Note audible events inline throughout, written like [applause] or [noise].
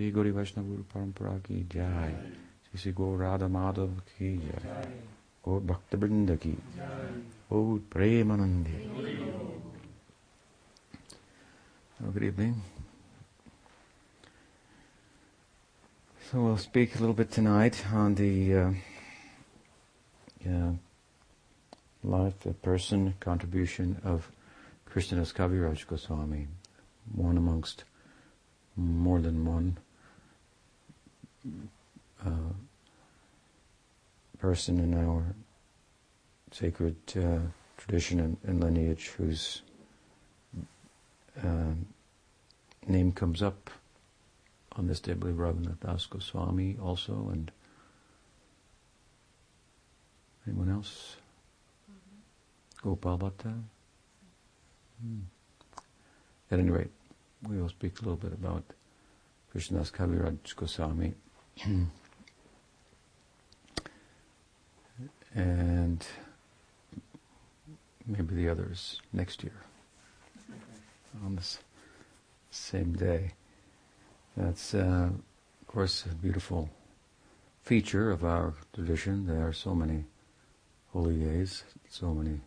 Sri Vaishnava Guru Parampara ki jai. Sri Sri Radha Madhav ki jai. Gaur Bhakta Brinda ki jai. Premanandi. Oh, good evening. So we'll speak a little bit tonight on the uh, uh, life, the person, contribution of Krishnadas Kaviraj Goswami, one amongst more than one uh, person in our sacred uh, tradition and, and, lineage whose uh, name comes up on this day, I believe Raghunath Das Goswami also, and anyone else? Mm-hmm. Gopal Bhatta? Hmm. At any rate, we will speak a little bit about Krishnadas Kaviraj Goswami. And maybe the others next year on this same day. That's, uh, of course, a beautiful feature of our tradition. There are so many holy days, so many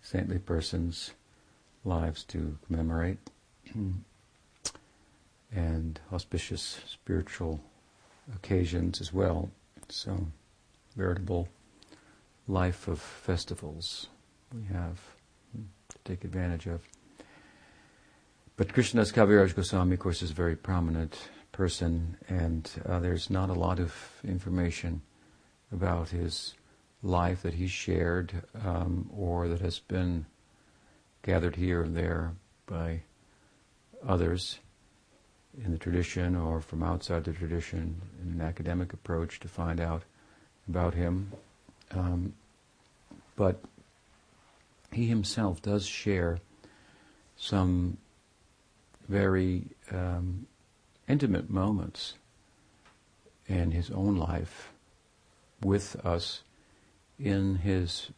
saintly persons' lives to commemorate, [clears throat] and auspicious spiritual occasions as well. So, veritable life of festivals we have to take advantage of. But Krishnadas Kaviraj Goswami, of course, is a very prominent person, and uh, there's not a lot of information about his life that he shared um, or that has been gathered here and there by others in the tradition or from outside the tradition in an academic approach to find out about him. Um, but he himself does share some very um, intimate moments in his own life with us in his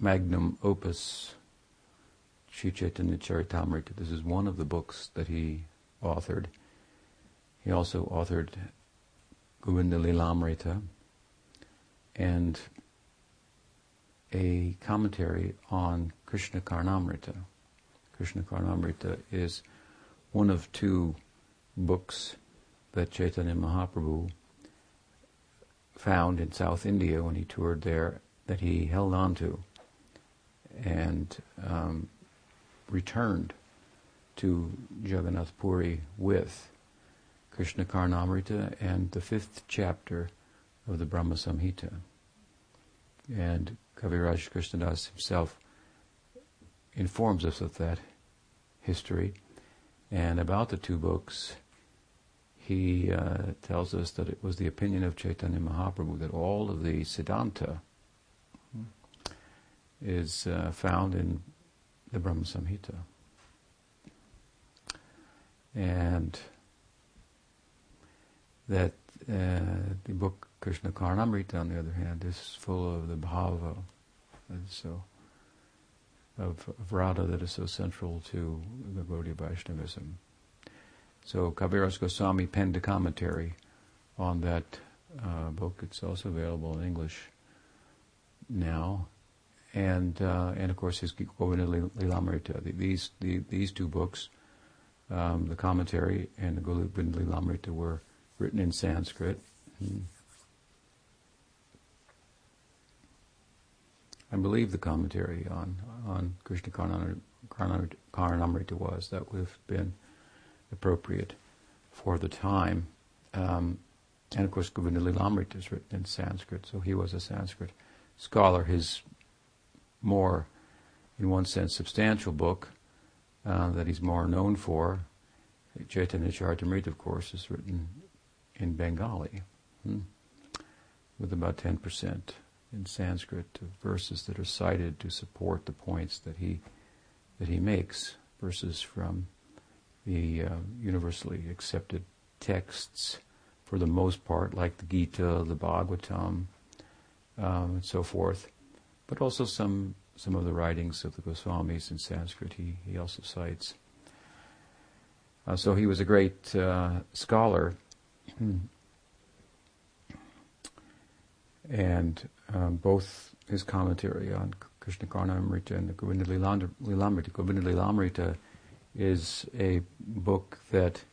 magnum opus, Sri Chaitanya Charitamrita. This is one of the books that he authored. He also authored Govinda Lilamrita and a commentary on Krishna Karnamrita. Krishna Karnamrita is one of two books that Chaitanya Mahaprabhu found in South India when he toured there that he held on to and um, returned to Jagannath Puri with Krishna Karnamrita and the fifth chapter of the Brahma Samhita. And Kaviraj Krishnadas himself informs us of that history. And about the two books, he uh, tells us that it was the opinion of Chaitanya Mahaprabhu that all of the Siddhanta is uh, found in the Brahma Samhita. And that uh, the book Krishna Karnamrita, on the other hand, is full of the bhava. And so of, of Radha that is so central to the Gaudiya Vaishnavism. So Kaviraj Goswami penned a commentary on that uh, book. It's also available in English now, and uh, and of course his Govinda Lilamrita. These the, these two books, um, the commentary and the Govinda Lilamrita, were written in Sanskrit. Hmm. I believe the commentary on on Krishna Karnamrita was that would have been appropriate for the time. Um, and of course, Govinda Lilamrita is written in Sanskrit, so he was a Sanskrit scholar. His more, in one sense, substantial book uh, that he's more known for, Chaitanya Charitamrita, of course, is written in Bengali, hmm, with about 10% in Sanskrit of verses that are cited to support the points that he that he makes, verses from the uh, universally accepted texts for the most part, like the Gita, the Bhagavatam, um, and so forth, but also some some of the writings of the Goswamis in Sanskrit he, he also cites. Uh, so he was a great uh, scholar. [clears throat] and um, both his commentary on Krishna Karnamrita and the Govinda Lilamrita. Govinda Lilamrita is a book that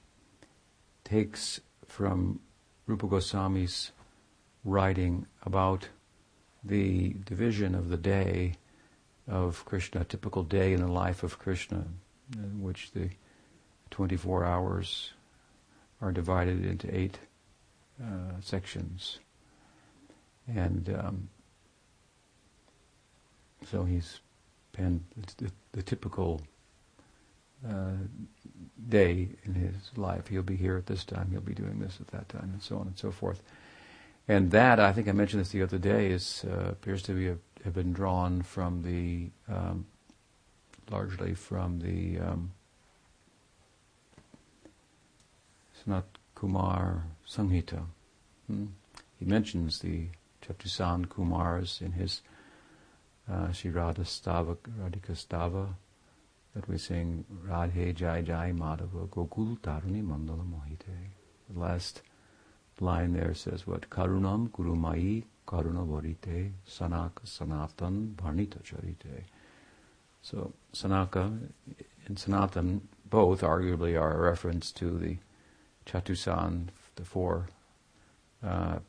takes from Rupa Goswami's writing about the division of the day of Krishna, a typical day in the life of Krishna, in which the 24 hours are divided into eight uh, sections. And um, so he's penned the, the typical uh, day in his life. He'll be here at this time, he'll be doing this at that time, and so on and so forth. And that, I think I mentioned this the other day, is uh, appears to be a, have been drawn from the um, largely from the um, not Kumar Samhita. Hmm? He mentions the Chatusan Kumars in his uh, Sri Radha Stava, Radhika Stava, that we sing Radhe Jai Jai Madhava Gokul Taruni Mandala Mohite. The last line there says what? Karunam Kurumai Karuna Varite Sanaka Sanatan Bharnita Charite. So Sanaka and Sanatan both arguably are a reference to the Chatusan, the four uh,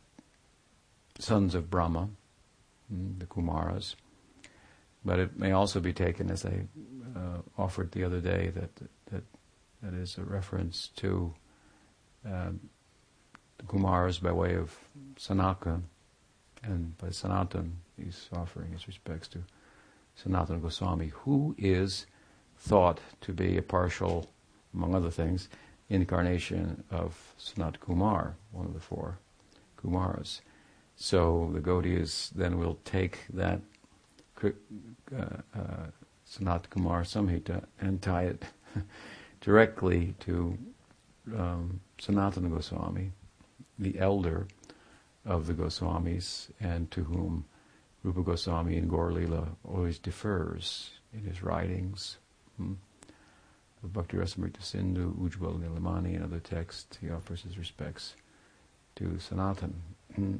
sons of Brahma, mm, the Kumaras. But it may also be taken, as I uh, offered the other day, that that that is a reference to um, the Kumaras by way of Sanaka, and by Sanatan, he's offering his respects to Sanatana Goswami, who is thought to be a partial, among other things, incarnation of Sanat Kumar, one of the four Kumaras. So the Gaudiyas then will take that uh, uh, Sanat Kumar Samhita and tie it [laughs] directly to um, Sanatana Goswami, the elder of the Goswamis, and to whom Rupa Goswami in Gaur always defers in his writings. Hmm? Bhakti Rasamrita Sindhu, Ujjwal Nilamani, and other texts, he offers his respects to Sanatan. Hmm?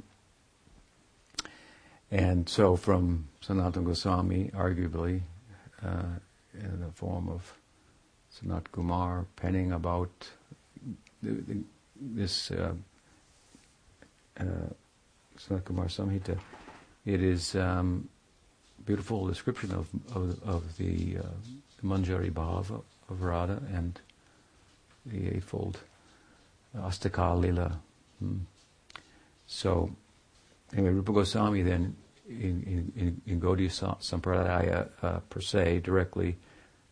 And so from Sanatan Goswami, arguably, uh, in the form of Sanat Kumar penning about the, the, this uh, uh, Samhita, it is um, beautiful description of of, of the, uh, Manjari Bhava of Radha and the Eightfold Astaka Lila. Hmm. So, anyway, Rupa Goswami then in, in, in Gaudiya Sampradaya uh, per se, directly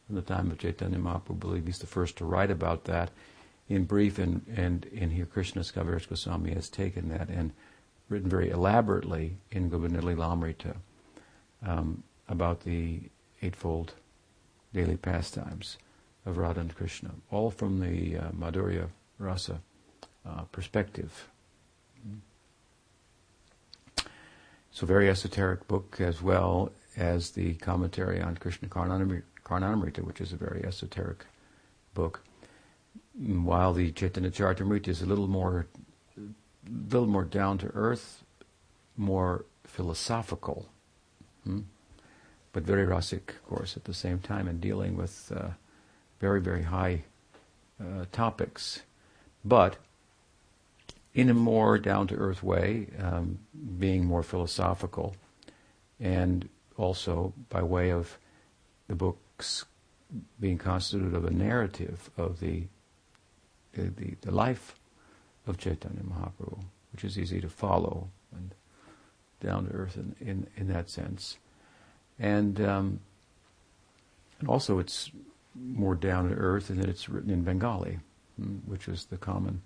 from the time of Chaitanya Mahaprabhu, believe he's the first to write about that in brief, and, and, and here Krishna Kaviraj Goswami has taken that and written very elaborately in Govinda Lilamrita um, about the Eightfold Daily Pastimes of Radha and Krishna, all from the uh, Madhurya Rasa uh, perspective. So very esoteric book as well as the commentary on Krishna Karnamrita, which is a very esoteric book. While the Chaitanya Charitamrita is a little more, little more down to earth, more philosophical, hmm? but very rasic, of course, at the same time, and dealing with uh, very, very high uh, topics. But in a more down to earth way, um, being more philosophical, and also by way of the books being constituted of a narrative of the the, the life of Chaitanya Mahaprabhu, which is easy to follow and down to earth in, in, in that sense. And um, and also it's more down to earth in that it's written in Bengali, hmm, which is the common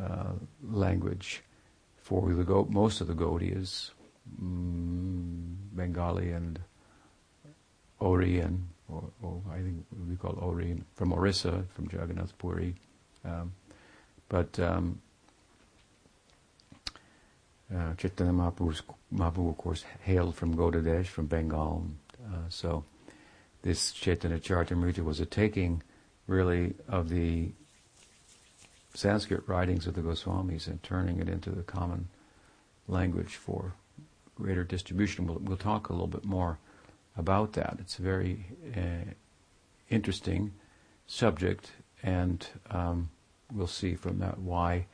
uh, language for the Go- most of the Gaudiyas, mm, Bengali and Oriyan, or, or, I think we call Oriyan, from Orissa, from Jagannath Puri. Um, but um, uh, Chaitanya Mahaprabhu, of course, hailed from Gaudadesh, from Bengal. Uh, so this Chaitanya Charitamrita was a taking really of the Sanskrit writings of the Goswamis and turning it into the common language for greater distribution. We'll, we'll talk a little bit more about that. It's a very uh, interesting subject, and um, we'll see from that why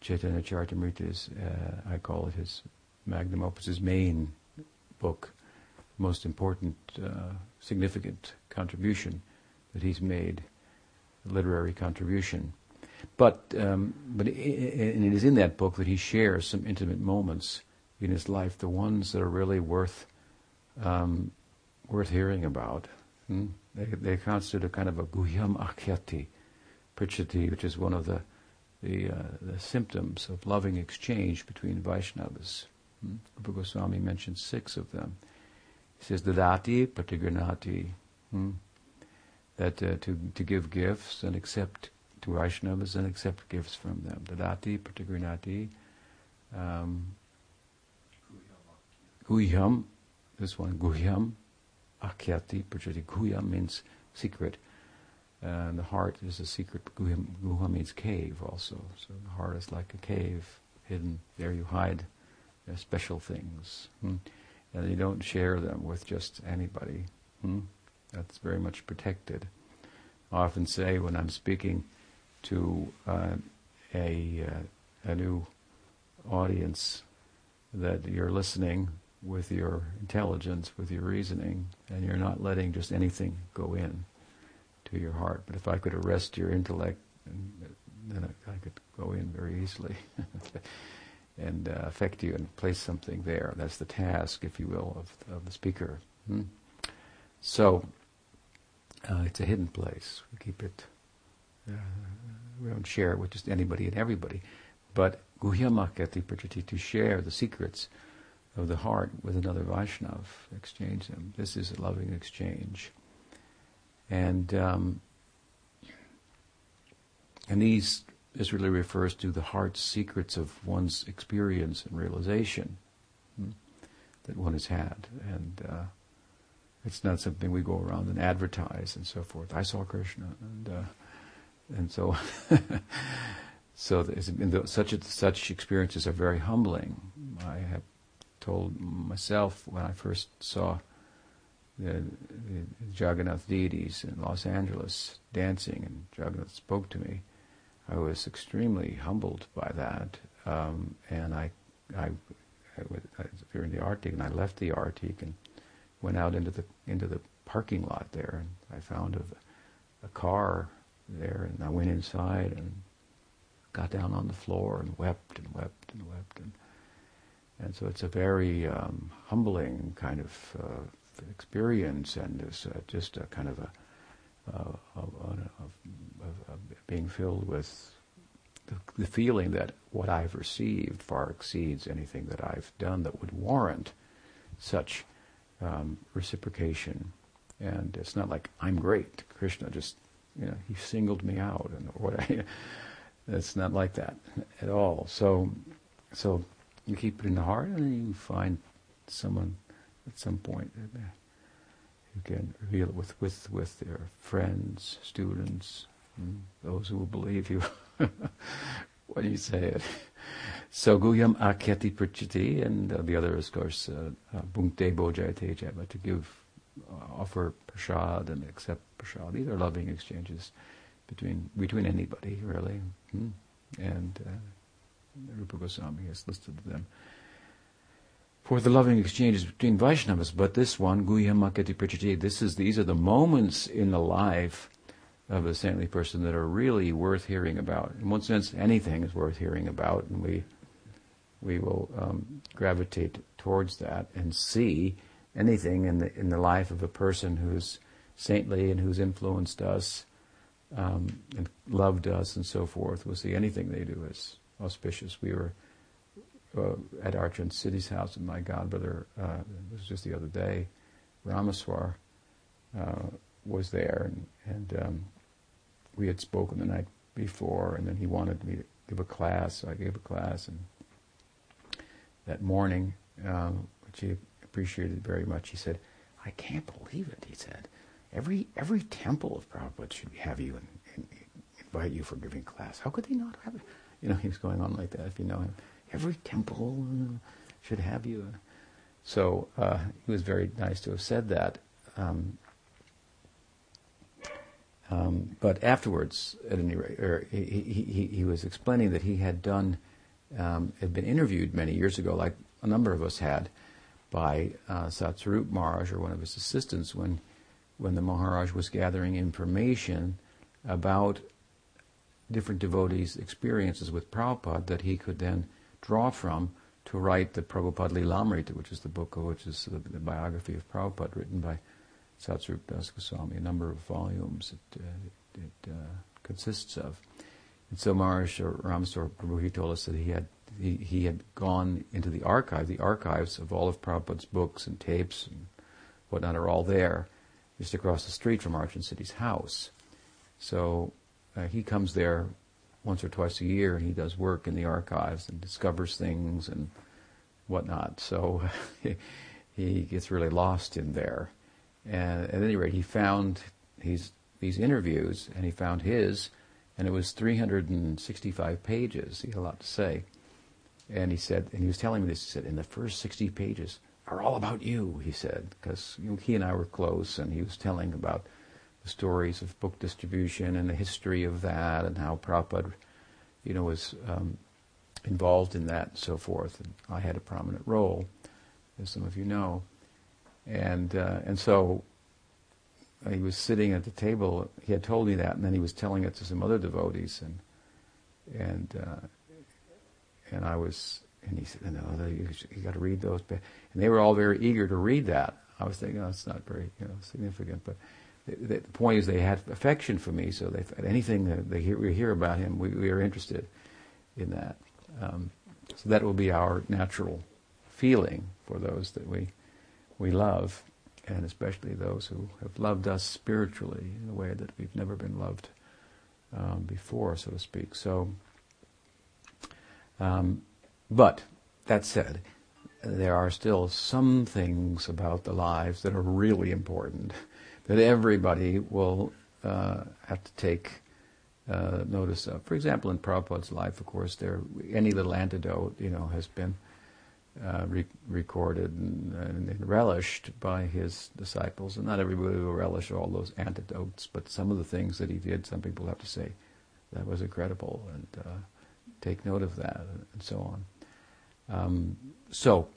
Chaitanya Charitamrita is, uh, I call it his magnum opus, his main book, most important, uh, significant contribution that he's made, literary contribution. But um, but and it is in that book that he shares some intimate moments in his life, the ones that are really worth um, worth hearing about. Hmm? They, they constitute a kind of a guhyam akhyati, prichati, which is one of the the, uh, the symptoms of loving exchange between Vaishnavas. Hmm? Rupa Goswami mentions six of them. He says, Dadati Pratigranati, hmm? that uh, to, to give gifts and accept to Vaishnavas and accept gifts from them. Dadati Pratigranati, um, Guhyam, this one, Guhyam, Akyati, Prajati. Guhyam means secret. And the heart is a secret. Guhyam, Guha means cave also. So the heart is like a cave, hidden. There you hide uh, special things. Hmm? And you don't share them with just anybody. Hmm? That's very much protected. I often say when I'm speaking to uh, a, uh, a new audience that you're listening with your intelligence, with your reasoning, and you're not letting just anything go in to your heart. But if I could arrest your intellect, then I could go in very easily [laughs] and uh, affect you and place something there. That's the task, if you will, of, of the speaker. Hmm? So uh, it's a hidden place. We keep it. Uh, we don't share it with just anybody and everybody, but guhyamakati prachati to share the secrets of the heart with another Vaishnav, exchange them. This is a loving exchange. And um, and these this really refers to the heart's secrets of one's experience and realization hmm, that one has had, and uh, it's not something we go around and advertise and so forth. I saw Krishna, and uh, and so [laughs] so such such experiences are very humbling. I have told myself when I first saw the, the Jagannath deities in Los Angeles dancing, and Jagannath spoke to me. I was extremely humbled by that, um, and I, I, I, was in the artik, and I left the artik and went out into the into the parking lot there, and I found a, a car there, and I went inside and got down on the floor and wept and wept and wept and and so it's a very um, humbling kind of uh, experience, and it's uh, just a kind of a of, of, of, being filled with the, the, feeling that what I've received far exceeds anything that I've done that would warrant such um, reciprocation. And it's not like I'm great. Krishna just, you know, he singled me out, and what I, [laughs] it's not like that at all. So, so you keep it in the heart, and then you find someone at some point who can reveal it with, with, with their friends, students, those who will believe you [laughs] when you say it. So Guyam Akyati Prachiti, and uh, the other is, of course, uh, uh, Bhunkte Bojayate Java, to give, uh, offer prasad and accept prasad. These are loving exchanges between between anybody, really. Hmm? And uh, Rupa Goswami has listed them for the loving exchanges between Vaishnavas. But this one, Guhyamakati Prichati, this is these are the moments in the life of a saintly person that are really worth hearing about. In one sense, anything is worth hearing about, and we we will um, gravitate towards that and see anything in the in the life of a person who's saintly and who's influenced us um, and loved us and so forth. We'll see anything they do as auspicious. We were uh, at Arjun City's house with my godbrother. Uh, this was just the other day. Ramaswar uh, was there, and, and um, we had spoken the night before, and then he wanted me to give a class, so I gave a class, and that morning, um, which he appreciated very much, he said, "I can't believe it," he said, every every temple of Prabhupada should have you and, and invite you for giving class. How could they not have it? You know, he was going on like that. If you know him, every temple should have you. So uh, he was very nice to have said that. Um, um, but afterwards, at any rate, he, he, he, was explaining that he had done, um, had been interviewed many years ago, like a number of us had, by uh, Satsvarup Maharaj or one of his assistants when, when the Maharaj was gathering information about different devotees' experiences with Prabhupada that he could then draw from to write the Prabhupada Lilamrita, which is the book, which is the, the biography of Prabhupada written by Satsvarup Das Goswami, a number of volumes it, uh, it, uh, consists of. And so Maharaj Ramaswar Prabhu, he told us that he had he, he had gone into the archive. The archives of all of Prabhupada's books and tapes and whatnot are all there, just across the street from Arch City's house. So uh, he comes there once or twice a year and he does work in the archives and discovers things and whatnot. So [laughs] he gets really lost in there. And at any rate, he found these these interviews, and he found his, and it was 365 pages. He had a lot to say, and he said, and he was telling me this. He said, in the first 60 pages are all about you. He said, because you know, he and I were close, and he was telling about the stories of book distribution and the history of that, and how Prabhupada, you know, was um, involved in that and so forth. And I had a prominent role, as some of you know. And, uh, and so he was sitting at the table. He had told me that, and then he was telling it to some other devotees, and and uh, and I was, and he said, "No, you, you got to read those." And they were all very eager to read that. I was thinking, "Oh, it's not very you know significant," but the, the, point is, they had affection for me, so they anything that they hear, we hear about him, we, we are interested in that. Um, so that will be our natural feeling for those that we we love, and especially those who have loved us spiritually in a way that we've never been loved um, before, so to speak. So, um, but that said, there are still some things about the lives that are really important that everybody will uh, have to take uh, notice of. For example, in Prabhupada's life, of course, there any little antidote, you know, has been uh, re- recorded and, and, relished by his disciples. And not everybody will relish all those antidotes, but some of the things that he did, some people have to say that was incredible and uh, take note of that and so on. Um, so,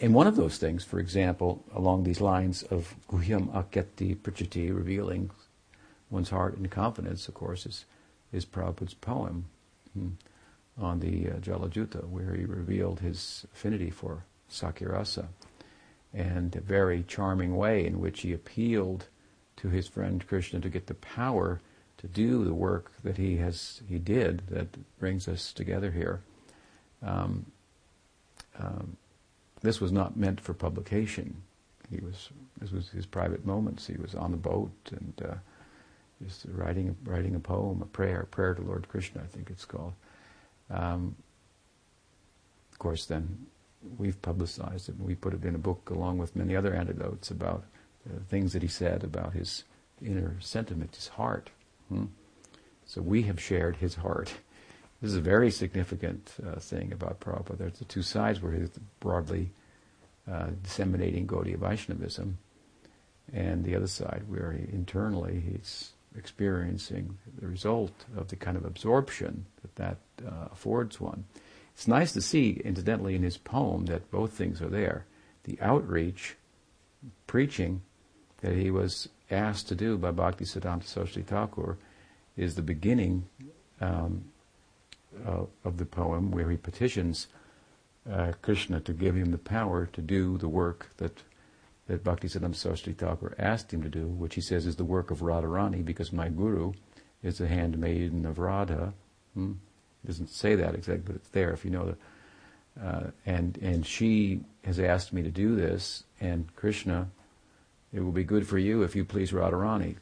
and one of those things, for example, along these lines of Guhyam Akyati Prichati, revealing one's heart and confidence, of course, is, is Prabhupada's poem. Hmm on the uh, Jaladuta, where he revealed his affinity for Sakirasa and a very charming way in which he appealed to his friend Krishna to get the power to do the work that he has he did that brings us together here. Um, um, this was not meant for publication. He was this was his private moments. He was on the boat and uh, just writing writing a poem, a prayer, a prayer to Lord Krishna, I think it's called. Um, of course, then we've publicized it and we put it in a book along with many other anecdotes about uh, things that he said about his inner sentiment, his heart. Hmm? So we have shared his heart. This is a very significant uh, thing about Prabhupada. There's the two sides where he's broadly uh, disseminating Gaudiya Vaishnavism, and the other side where he, internally he's experiencing the result of the kind of absorption that that uh, affords one. It's nice to see, incidentally, in his poem that both things are there. The outreach, preaching, that he was asked to do by Bhakti Siddhanta Saraswati Thakur is the beginning um, uh, of the poem where he petitions uh, Krishna to give him the power to do the work that that Bhaktisiddhanta Saraswati Thakur asked him to do, which he says is the work of Radharani, because my guru is a handmaiden of Radha. Hmm? doesn't say that exactly, but it's there if you know that. Uh, and and she has asked me to do this, and Krishna, it will be good for you if you please Radharani.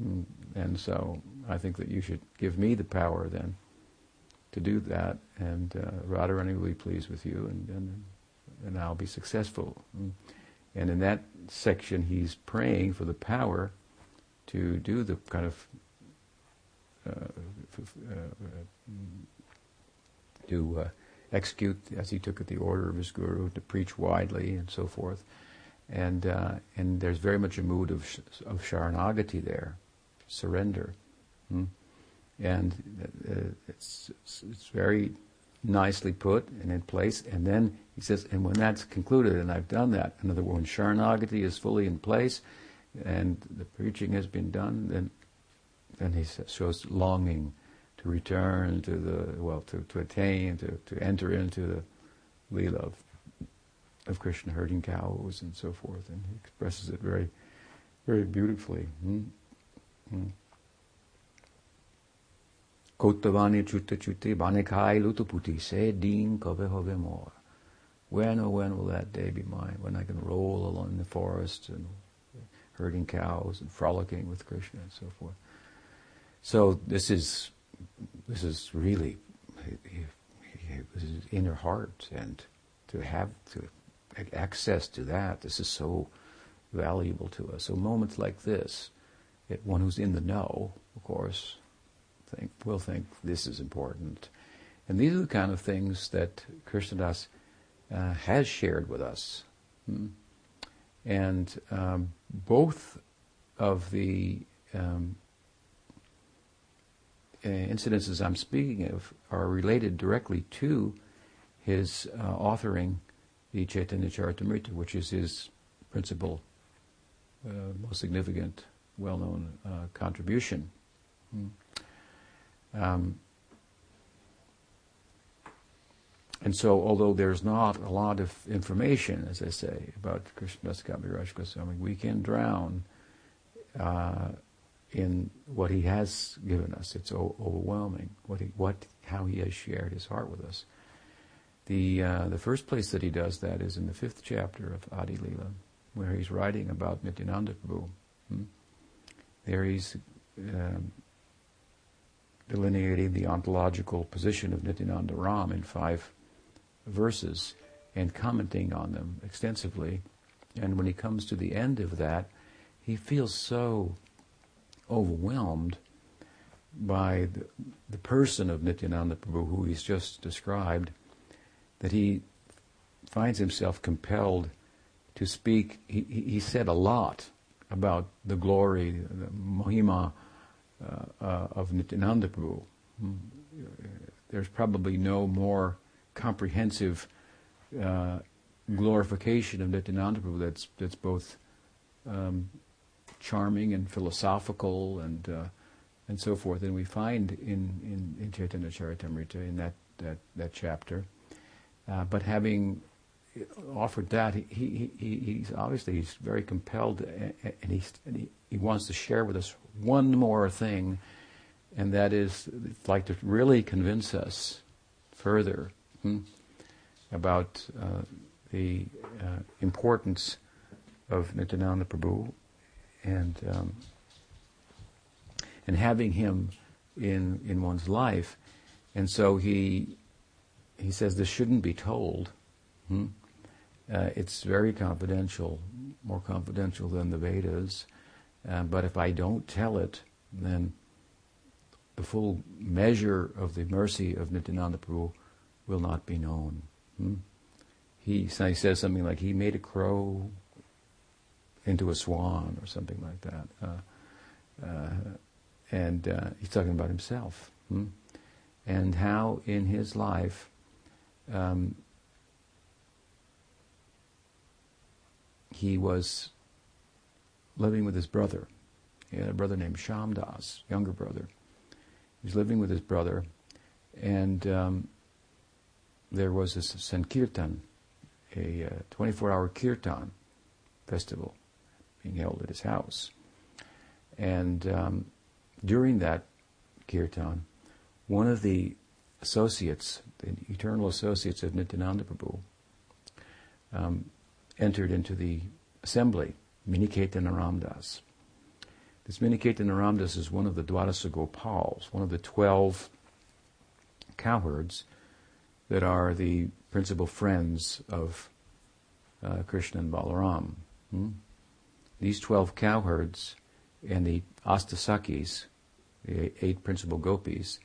Hmm? And so I think that you should give me the power then to do that, and uh, Radharani will be pleased with you, and, and and I'll be successful. And in that section he's praying for the power to do the kind of uh, uh, to uh, execute as he took it the order of his guru to preach widely and so forth and uh, and there's very much a mood of sh- of sharanagati there surrender hmm? And uh, it's, it's very nicely put and in place. And then he says, and when that's concluded, and I've done that, in other words, when Sharanagati is fully in place and the preaching has been done, then then he shows longing to return to the well, to, to attain, to, to enter into the Leela of, of Krishna herding cows and so forth. And he expresses it very, very beautifully. Hmm? Kotavani chutta chutti banikai lutuputi se din kove hove more. When or when will that day be mine? When I can roll along in the forest and herding cows and frolicking with Krishna and so forth. So this is this is really this is inner heart and to have to access to that this is so valuable to us. So moments like this, one who's in the know, of course, think will think this is important. And these are the kind of things that Krishnadas uh, has shared with us. Hmm? And um, both of the um, uh, incidences I'm speaking of are related directly to his uh, authoring the Chaitanya Charitamrita, which is his principal, uh, most significant, well-known uh, contribution. Hmm. Um, and so, although there's not a lot of information, as I say, about Krishna Krishnadas Kaviraj Goswami, we can drown uh, in what he has given us. It's o- overwhelming. What he, what, how he has shared his heart with us. The uh, the first place that he does that is in the fifth chapter of Adi Lila, where he's writing about Nityananda Prabhu. Hmm? There he's um, delineating the ontological position of Nityananda Ram in five verses and commenting on them extensively. And when he comes to the end of that, he feels so overwhelmed by the, the person of Nityananda Prabhu, who he's just described, that he finds himself compelled to speak. He, he said a lot about the glory, the Mahima uh, of Nityananda Prabhu. Hmm. There's probably no more comprehensive uh, glorification of Nityananda Prabhu that's that's both um, charming and philosophical and uh, and so forth. And we find in in, in Chaitanya Charitamrita in that that that chapter. Uh, but having offered that, he, he, he, he's obviously he's very compelled, and, he's, and he, he wants to share with us one more thing, and that is like to really convince us further hmm, about uh, the uh, importance of Nityananda Prabhu and um, and having him in in one's life, and so he he says this shouldn't be told. Hmm? Uh, it's very confidential, more confidential than the Vedas. Uh, but if I don't tell it, then the full measure of the mercy of Nityananda Prabhu will not be known. Hmm? He, he says something like, he made a crow into a swan or something like that. Uh, uh and uh, he's talking about himself. Hmm? And how in his life um, he was living with his brother. He had a brother named Shamdas, younger brother. He was living with his brother, and um, there was a Sankirtan, a 24-hour uh, kirtan festival being held at his house. And um, during that kirtan, one of the associates, the eternal associates of Nityananda Prabhu, um, entered into the assembly, Miniketana Ramdas. This Miniketana Ramdas is one of the Dwadasa Gopals, one of the twelve cowherds that are the principal friends of uh, Krishna and Balaram. Hmm? these 12 cowherds and the Astasakis, the eight principal gopis,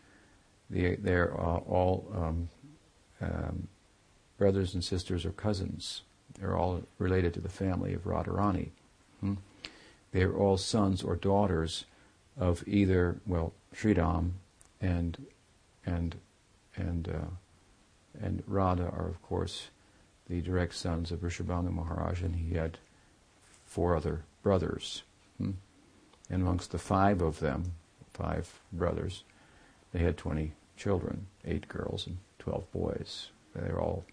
they, they're uh, all um, um, brothers and sisters or cousins. They're all related to the family of Radharani. Hmm? They're all sons or daughters of either, well, Sridham and and and uh, and Radha are, of course, the direct sons of Vrishabhanu Maharaj, and he had four other brothers. Hmm? And amongst the five of them, five brothers, they had 20 children, eight girls and 12 boys. They're all,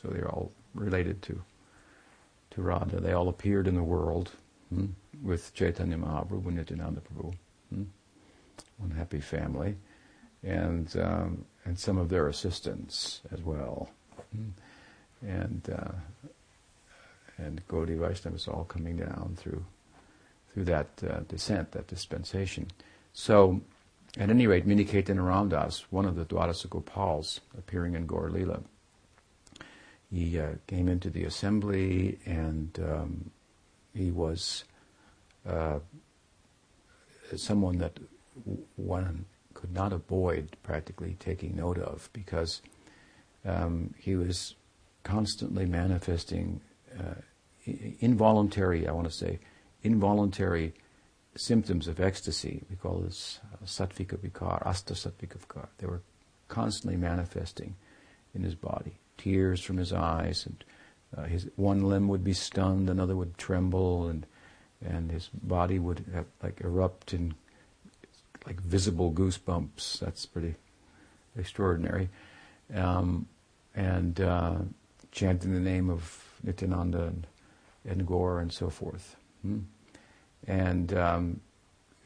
so they're all related to, to Radha. They all appeared in the world hmm, with Chaitanya Mahaprabhu and Nityananda Prabhu. Hmm? One happy family. And, um, and some of their assistants as well. Hmm? And, uh, and Gaudiya Vaishnavas all coming down through through that uh, descent, that dispensation. So, at any rate, Miniketan Ramdas, one of the Dwadasa Gopals appearing in Gaur he uh, came into the assembly and um, he was uh, someone that one could not avoid practically taking note of because um, he was constantly manifesting uh, involuntary, I want to say, involuntary symptoms of ecstasy. We call this uh, sattvika vikar, asta sattvika vikar. They were constantly manifesting in his body. Tears from his eyes, and uh, his one limb would be stunned, another would tremble, and and his body would have, like erupt in like visible goosebumps. That's pretty extraordinary. Um, and uh, chanting the name of Nityananda and, and Gaur and so forth. Hmm? And um,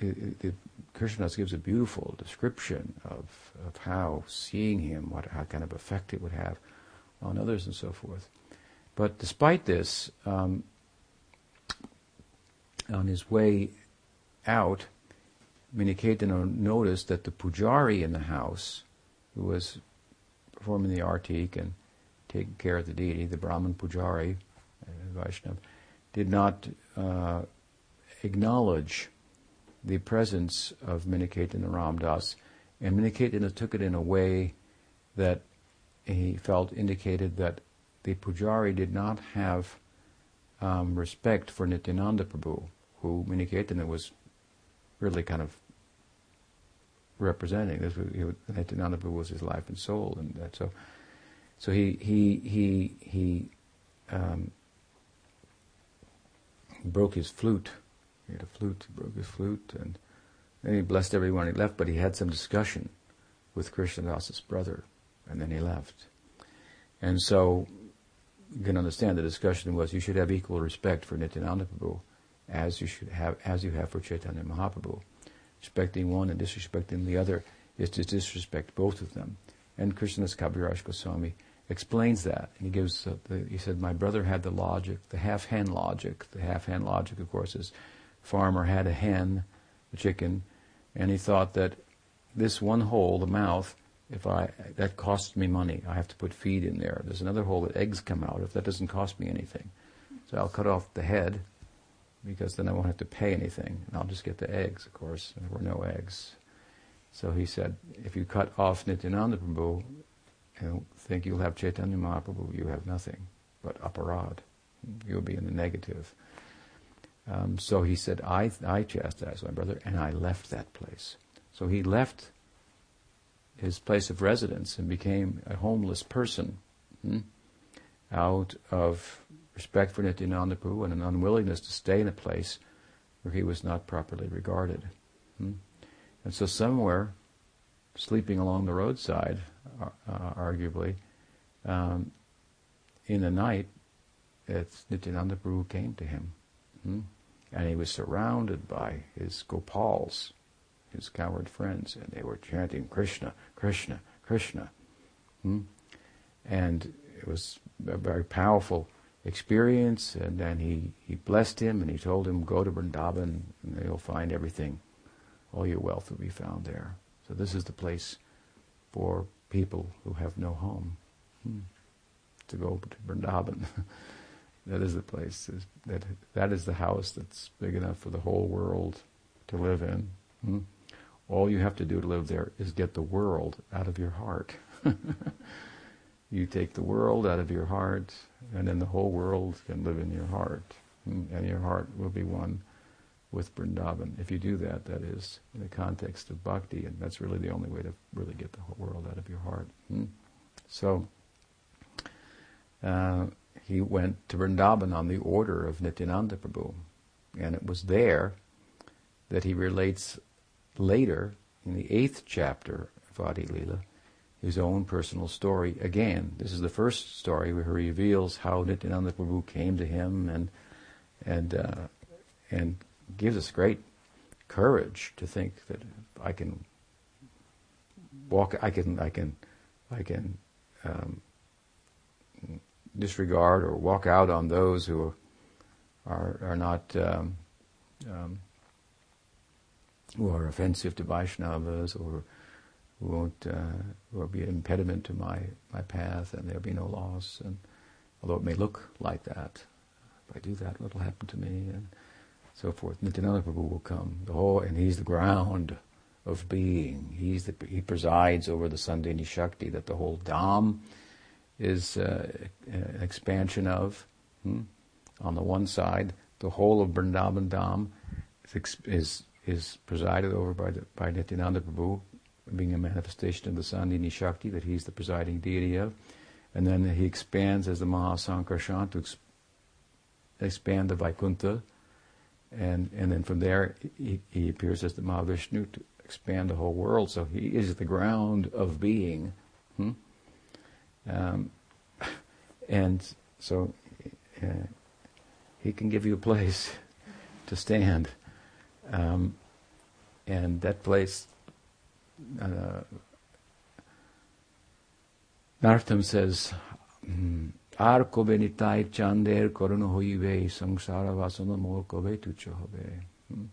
it, it, gives a beautiful description of, of how seeing him, what how kind of effect it would have on others and so forth. But despite this, um, on his way out, Miniketana noticed that the pujari in the house, who was performing the artik and taking care of the deity, the Brahman pujari, uh, Vaishnav, did not uh, acknowledge the presence of Miniketana Ramdas, and Miniketana took it in a way that he felt indicated that the pujari did not have um, respect for Nityananda Prabhu, who Miniketana was really kind of representing. This was, he, Nityananda Prabhu was his life and soul, and that, so so he he he he um, broke his flute. He had a flute, he broke his flute, and then he blessed everyone he left, but he had some discussion with Krishnadasa's brother, and then he left. And so you can understand the discussion was you should have equal respect for Nityananda Prabhu as you should have as you have for Chaitanya Mahaprabhu. Respecting one and disrespecting the other is to disrespect both of them. And Krishnadas Kaviraj Goswami explains that. And he gives, uh, the, he said, my brother had the logic, the half hen logic. The half hen logic, of course, is farmer had a hen, a chicken, and he thought that this one hole, the mouth, if I that costs me money, I have to put feed in there. There's another hole that eggs come out. If that doesn't cost me anything, so I'll cut off the head because then I won't have to pay anything, and I'll just get the eggs. Of course, there were no eggs. So he said, if you cut off Nityananda Prabhu, and think you'll have Chaitanya Mahaprabhu, you have nothing but aparad. You'll be in the negative. Um, so he said, I, I chastised my brother, and I left that place. So he left his place of residence and became a homeless person hmm, out of respect for Nityananda Prabhu and an unwillingness to stay in a place where he was not properly regarded. Hmm. And so somewhere, sleeping along the roadside, uh, arguably, um, in the night, it's Nityananda Prabhu came to him. Hmm? And he was surrounded by his Gopals, his coward friends, and they were chanting Krishna, Krishna, Krishna. Hmm? And it was a very powerful experience. And then he, he blessed him and he told him, Go to Vrindavan and you'll find everything. All your wealth will be found there. So this is the place for people who have no home hmm. to go to Vrindavan. [laughs] That is the place. That that is the house that's big enough for the whole world to live in. Hmm? All you have to do to live there is get the world out of your heart. [laughs] you take the world out of your heart, and then the whole world can live in your heart, and your heart will be one with Vrindavan. If you do that, that is in the context of bhakti, and that's really the only way to really get the whole world out of your heart. Hmm? So. Uh, he went to Vrindavan on the order of Nityananda Prabhu. And it was there that he relates later, in the eighth chapter of Adi Lila, his own personal story. Again, this is the first story where he reveals how Nityananda Prabhu came to him and and uh, and gives us great courage to think that I can walk, I can, I can, I can um, disregard or walk out on those who are are not um, um, who are offensive to Vaishnavas or who won't uh, be an impediment to my my path, and there'll be no loss. And although it may look like that, if I do that, what'll happen to me, and so forth. Nityananda Prabhu will come, the whole, and he's the ground of being. He's the, he presides over the Sandhini Shakti that the whole Dham is uh, an expansion of. Hmm? On the one side, the whole of Vrindavan Dham is, is, is presided over by, the, by Nityananda Prabhu, being a manifestation of the Sandhini Shakti that he's the presiding deity of. And then he expands as the Mahasankarshan to ex- expand the Vaikuntha. And, and then from there, he, he appears as the Mahavishnu to expand the whole world. So he is the ground of being. Hmm? Um, [laughs] and so uh, he can give you a place [laughs] to stand. Um, and that place, uh, Narottam says, Ar kobe nitai chander koruna hoive samsara vasana mor kobe tucha hobe.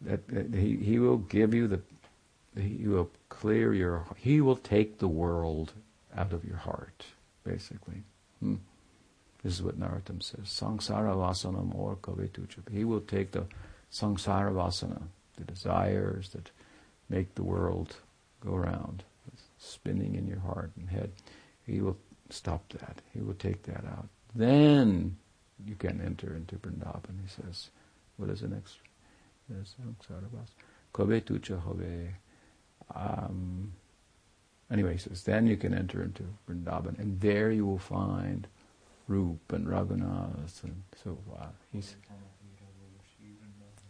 That, he, he will give you the, he will clear your, he will take the world out of your heart, basically. Hmm? This is what Narottam says. Sangsara vasanam or kavetucha. He will take the sangsara vasana, the desires that make the world go round, spinning in your heart and head. He will stop that. He will take that out. Then you can enter into Vrindavan, he says. What is the next? Sangsara vasana. Kavetucha hove. Um, Anyway, he says, then you can enter into Vrindavan, and there you will find Rup and Raghunath and so forth. He's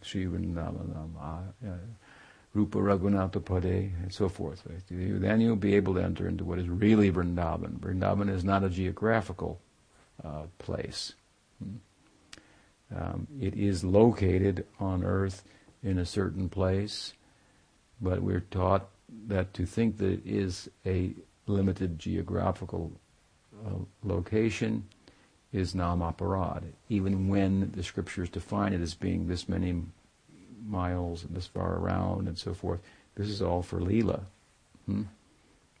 Sri Vrindavan, uh, Rupa Raghunatha Pade, and so forth. Then you'll be able to enter into what is really Vrindavan. Vrindavan is not a geographical uh, place. Hmm. Um, it is located on earth in a certain place, but we're taught that to think that it is a limited geographical uh, location is namaparad, even when the scriptures define it as being this many miles and this far around and so forth. This is all for Leela. Hmm?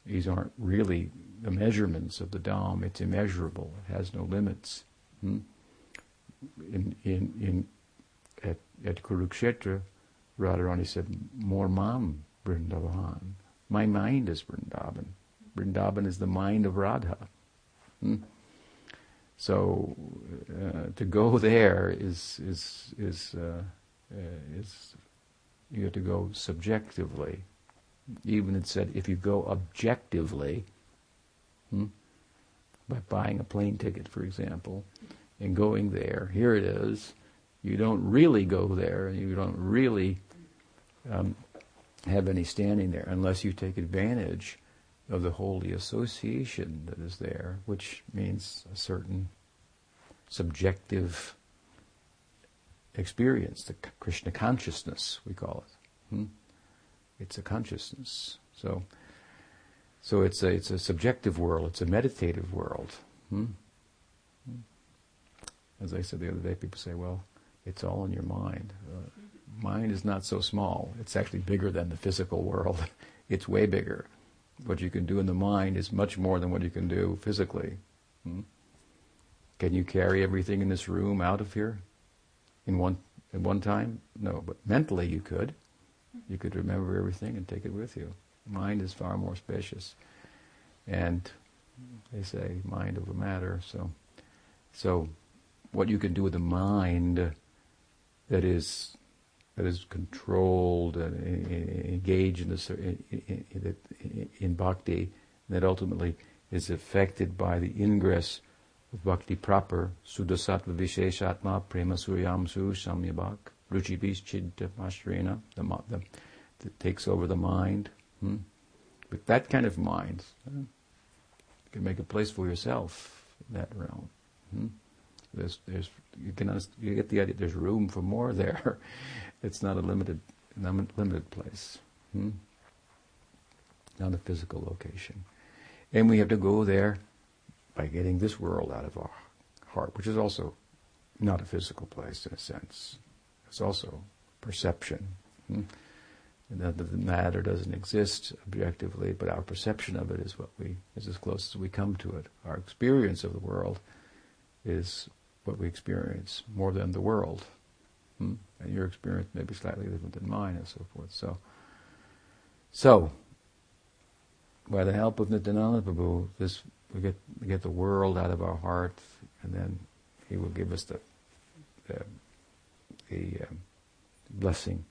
These aren't really the measurements of the Dham. It's immeasurable. It has no limits. Hmm? In, in, in, at, at Kurukshetra, Radharani said, more mam Vrindavan. My mind is Vrindavan. Vrindavan is the mind of Radha. Hmm? So uh, to go [laughs] there is is is uh, uh, is you have to go subjectively. Even it said if you go objectively, hmm, by buying a plane ticket, for example, and going there, here it is. You don't really go there. You don't really um, have any standing there unless you take advantage of the holy association that is there, which means a certain subjective experience, the Krishna consciousness, we call it. Hmm? It's a consciousness. So, so it's a it's a subjective world. It's a meditative world. Hmm? hmm? As I said the other day, people say, "Well, it's all in your mind." Uh, mind is not so small. It's actually bigger than the physical world. [laughs] it's way bigger. What you can do in the mind is much more than what you can do physically. Hmm? Can you carry everything in this room out of here in one at one time? No, but mentally you could. You could remember everything and take it with you. Mind is far more spacious, and they say mind over matter. So, so what you can do with the mind that is that is controlled and engaged in, this, in, in, in bhakti, that ultimately is affected by the ingress bhakti proper, sudasattva visheshatma prema suryamsu samyabhak, ruchibis chitta mashrena, the, the, that takes over the mind. Hmm? With that kind of mind, you can make a place for yourself in that realm. Hmm? There's, there's, you can you get the idea. There's room for more there. [laughs] it's not a limited, limited place. Hmm? Not a physical location, and we have to go there by getting this world out of our heart, which is also not a physical place in a sense. It's also perception. Hmm? the matter doesn't exist objectively, but our perception of it is what we is as close as we come to it. Our experience of the world is what we experience more than the world. Hmm? And your experience may be slightly different than mine and so forth. So, so by the help of Nityananda Prabhu, this we get get the world out of our heart, and then he will give us the the, the um, blessing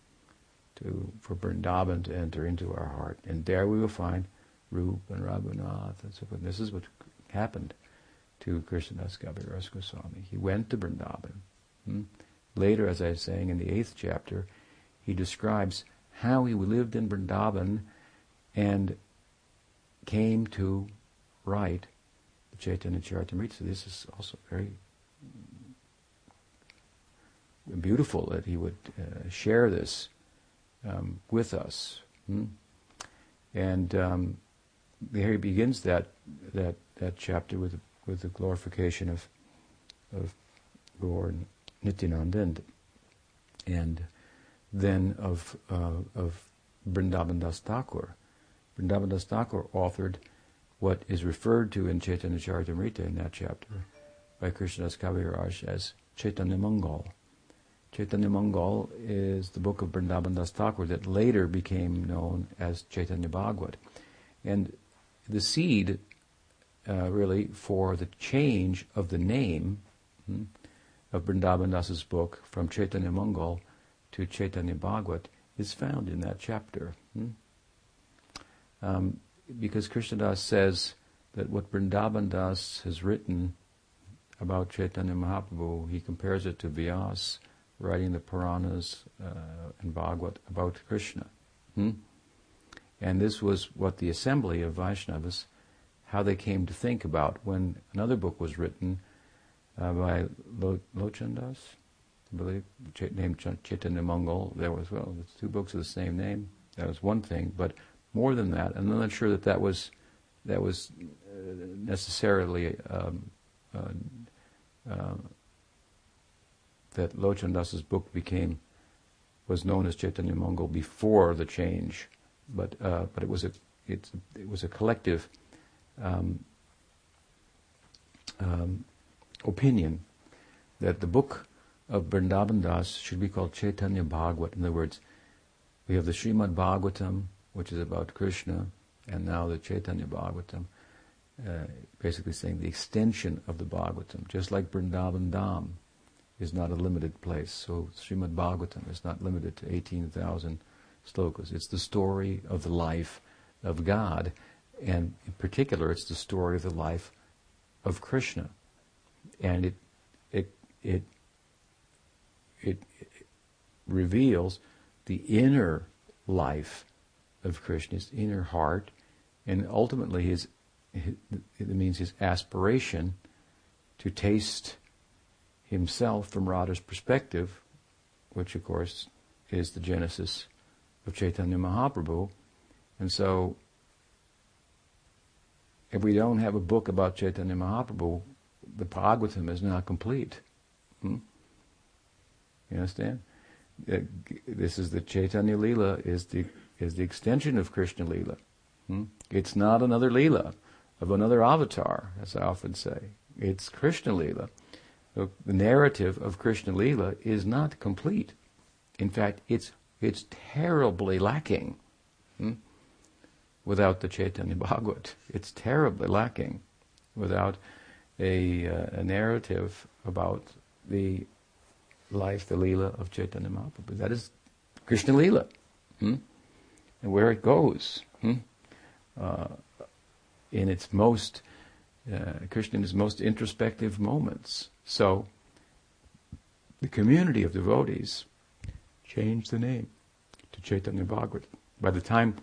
to for Vrindavan to enter into our heart, and there we will find Rup and Raghunath and so forth. This is what happened to Krishnadas Kaviraj Goswami. He went to Vrindavan. Hmm? Later, as I was saying in the eighth chapter, he describes how he lived in Vrindavan and came to write the Chaitanya Charitamrita. So this is also very beautiful that he would uh, share this um, with us. Hmm? And um, here he begins that that that chapter with with the glorification of of Gaur Nityananda and, and then of uh, of Vrindavan Das Thakur. Vrindavan Das Thakur authored what is referred to in Chaitanya Charitamrita in that chapter by Krishnadas Kaviraj as Chaitanya Mangal. Chaitanya Mangal is the book of Vrindavan Das Thakur that later became known as Chaitanya Bhagwat. And the seed, uh, really, for the change of the name hmm, of Vrindavan Das's book from Chaitanya Mangal to Chaitanya Bhagwat is found in that chapter. Hmm? Um, because Krishnadas says that what Vrindavan Das has written about Chaitanya Mahaprabhu, he compares it to Vyas writing the Puranas uh, and Bhagavad about Krishna. Hmm? And this was what the assembly of Vaishnavas, how they came to think about when another book was written uh, by Lo- Lochandas, I believe, named Ch- Chaitanya Mangal. There was, well, two books of the same name. That was one thing, but more than that, and I'm not sure that that was, that was uh, necessarily um, uh, uh that Lochandas's book became was known as Chaitanya Mangal before the change, but uh, but it was a it, it was a collective um, um, opinion that the book of Vrindavan Das should be called Chaitanya Bhagavat. In other words, we have the Srimad Bhagavatam, which is about Krishna, and now the Chaitanya Bhagavatam, uh, basically saying the extension of the Bhagavatam, just like Vrindavan Dham is not a limited place. So Srimad Bhagavatam is not limited to 18,000 slokas. It's the story of the life of God, and in particular, it's the story of the life of Krishna, and it it it it, it reveals the inner life of Krishna's inner heart, and ultimately his, his it means his aspiration to taste himself from Radha's perspective, which of course is the genesis of Chaitanya Mahaprabhu. And so, if we don't have a book about Chaitanya Mahaprabhu, the Bhagavatam is not complete. Hmm? You understand? Uh, this is the Chaitanya Leela is the is the extension of Krishna Leela. Hmm? It's not another Leela of another avatar, as I often say. It's Krishna Leela the narrative of Krishna Lila is not complete. In fact, it's it's terribly lacking. Hmm? Without the Chaitanya Bhagavat, it's terribly lacking. Without a, uh, a narrative about the life, the Lila of Chaitanya Mahaprabhu. That is Krishna Lila. Hmm? And where it goes. Hmm? Uh, in its most, uh, Krishna most introspective moments. So, the community of devotees changed the name to Chaitanya Bhagavat. By the time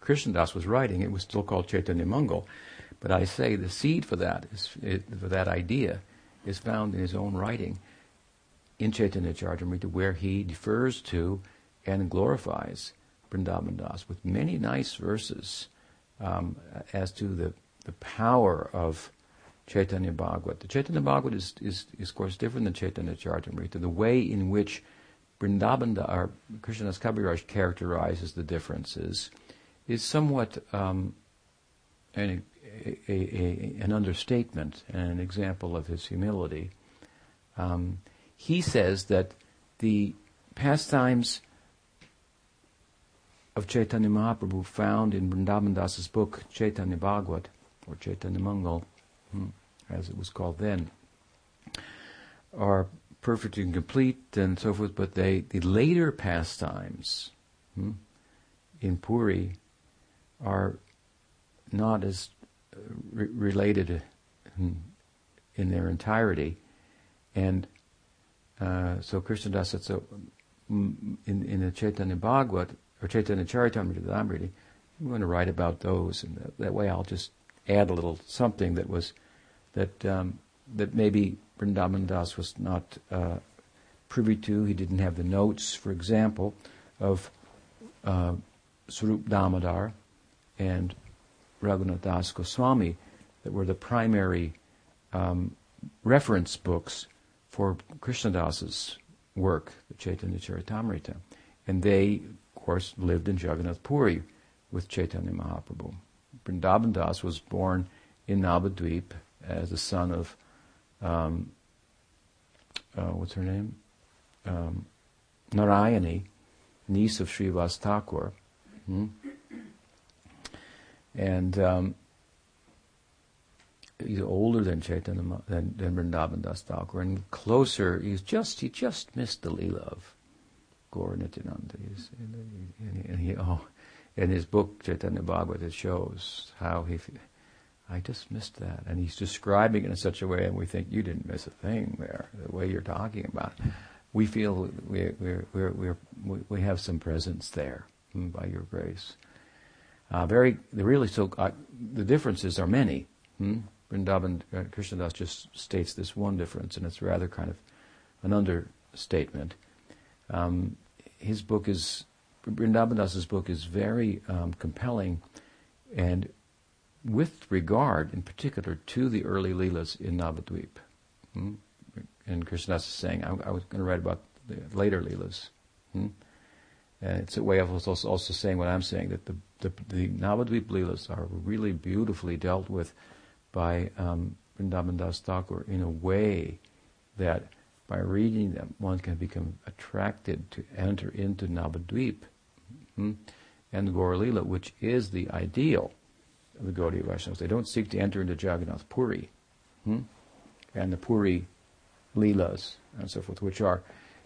Krishnadas was writing, it was still called Chaitanya Mangal. But I say the seed for that is it, for that idea is found in his own writing in Chaitanya Charitamrita, where he defers to and glorifies Vrindavan Das with many nice verses um, as to the, the power of Chaitanya Bhagavat. The Chaitanya Bhagavat is, is, is, of course, different than Chaitanya Charitamrita. The way in which Vrindavan, or Krishnadas Kaviraj characterizes the differences is somewhat um, an, a, a, an understatement and an example of his humility. Um, he says that the pastimes of Chaitanya Mahaprabhu found in Vrindavan book Chaitanya Bhagwat, or Chaitanya Mangal, hmm, as it was called then, are perfect and complete and so forth, but they, the later pastimes hmm, in Puri are not as uh, re- related in, in, their entirety. And uh, so Krishnadas so in, in the Chaitanya Bhagavat, Chaitanya Charitamrita I'm going to write about those, and that, that way I'll just add a little something that was that um, that maybe Vrindavan Das was not uh, privy to. He didn't have the notes, for example, of uh, Damodar and Raghunath Das Goswami that were the primary um, reference books for Krishnadas's work, the Chaitanya Charitamrita. And they course, lived in Jagannath Puri with Chaitanya Mahaprabhu. Vrindavan Das was born in Navadvip as the son of, um, uh, what's her name? Um, Narayani, niece of Srivas Thakur. Hmm? And um, he's older than Chaitanya, than, than Vrindavan Das Thakur, and closer, he's just, he just missed the Leela of Gaura Nityananda. He's, and he, oh, in his book Chaitanya Bhagavat, it shows how he. I just missed that, and he's describing it in such a way, and we think you didn't miss a thing there. The way you're talking about, it. we feel we we we we we have some presence there hmm, by your grace. Uh, very, the really so uh, the differences are many. Hmm? Vrindavan uh, Krishnadas just states this one difference, and it's rather kind of an understatement. Um, his book is Vrindavan book is very um, compelling, and with regard, in particular, to the early leelas in Navadvip. Hmm? And Krishnadas is saying, I, I was going to write about the later leelas. Hmm? It's a way of also, also saying what I'm saying that the the, the Navadvip leelas are really beautifully dealt with by um, Vrindavan Das Thakur in a way that by reading them, one can become attracted to enter into Navadvip hmm, and Gaura which is the ideal of the Gaudiya Vaishnavas. They don't seek to enter into Jagannath Puri hmm, and the Puri Leelas and so forth, which are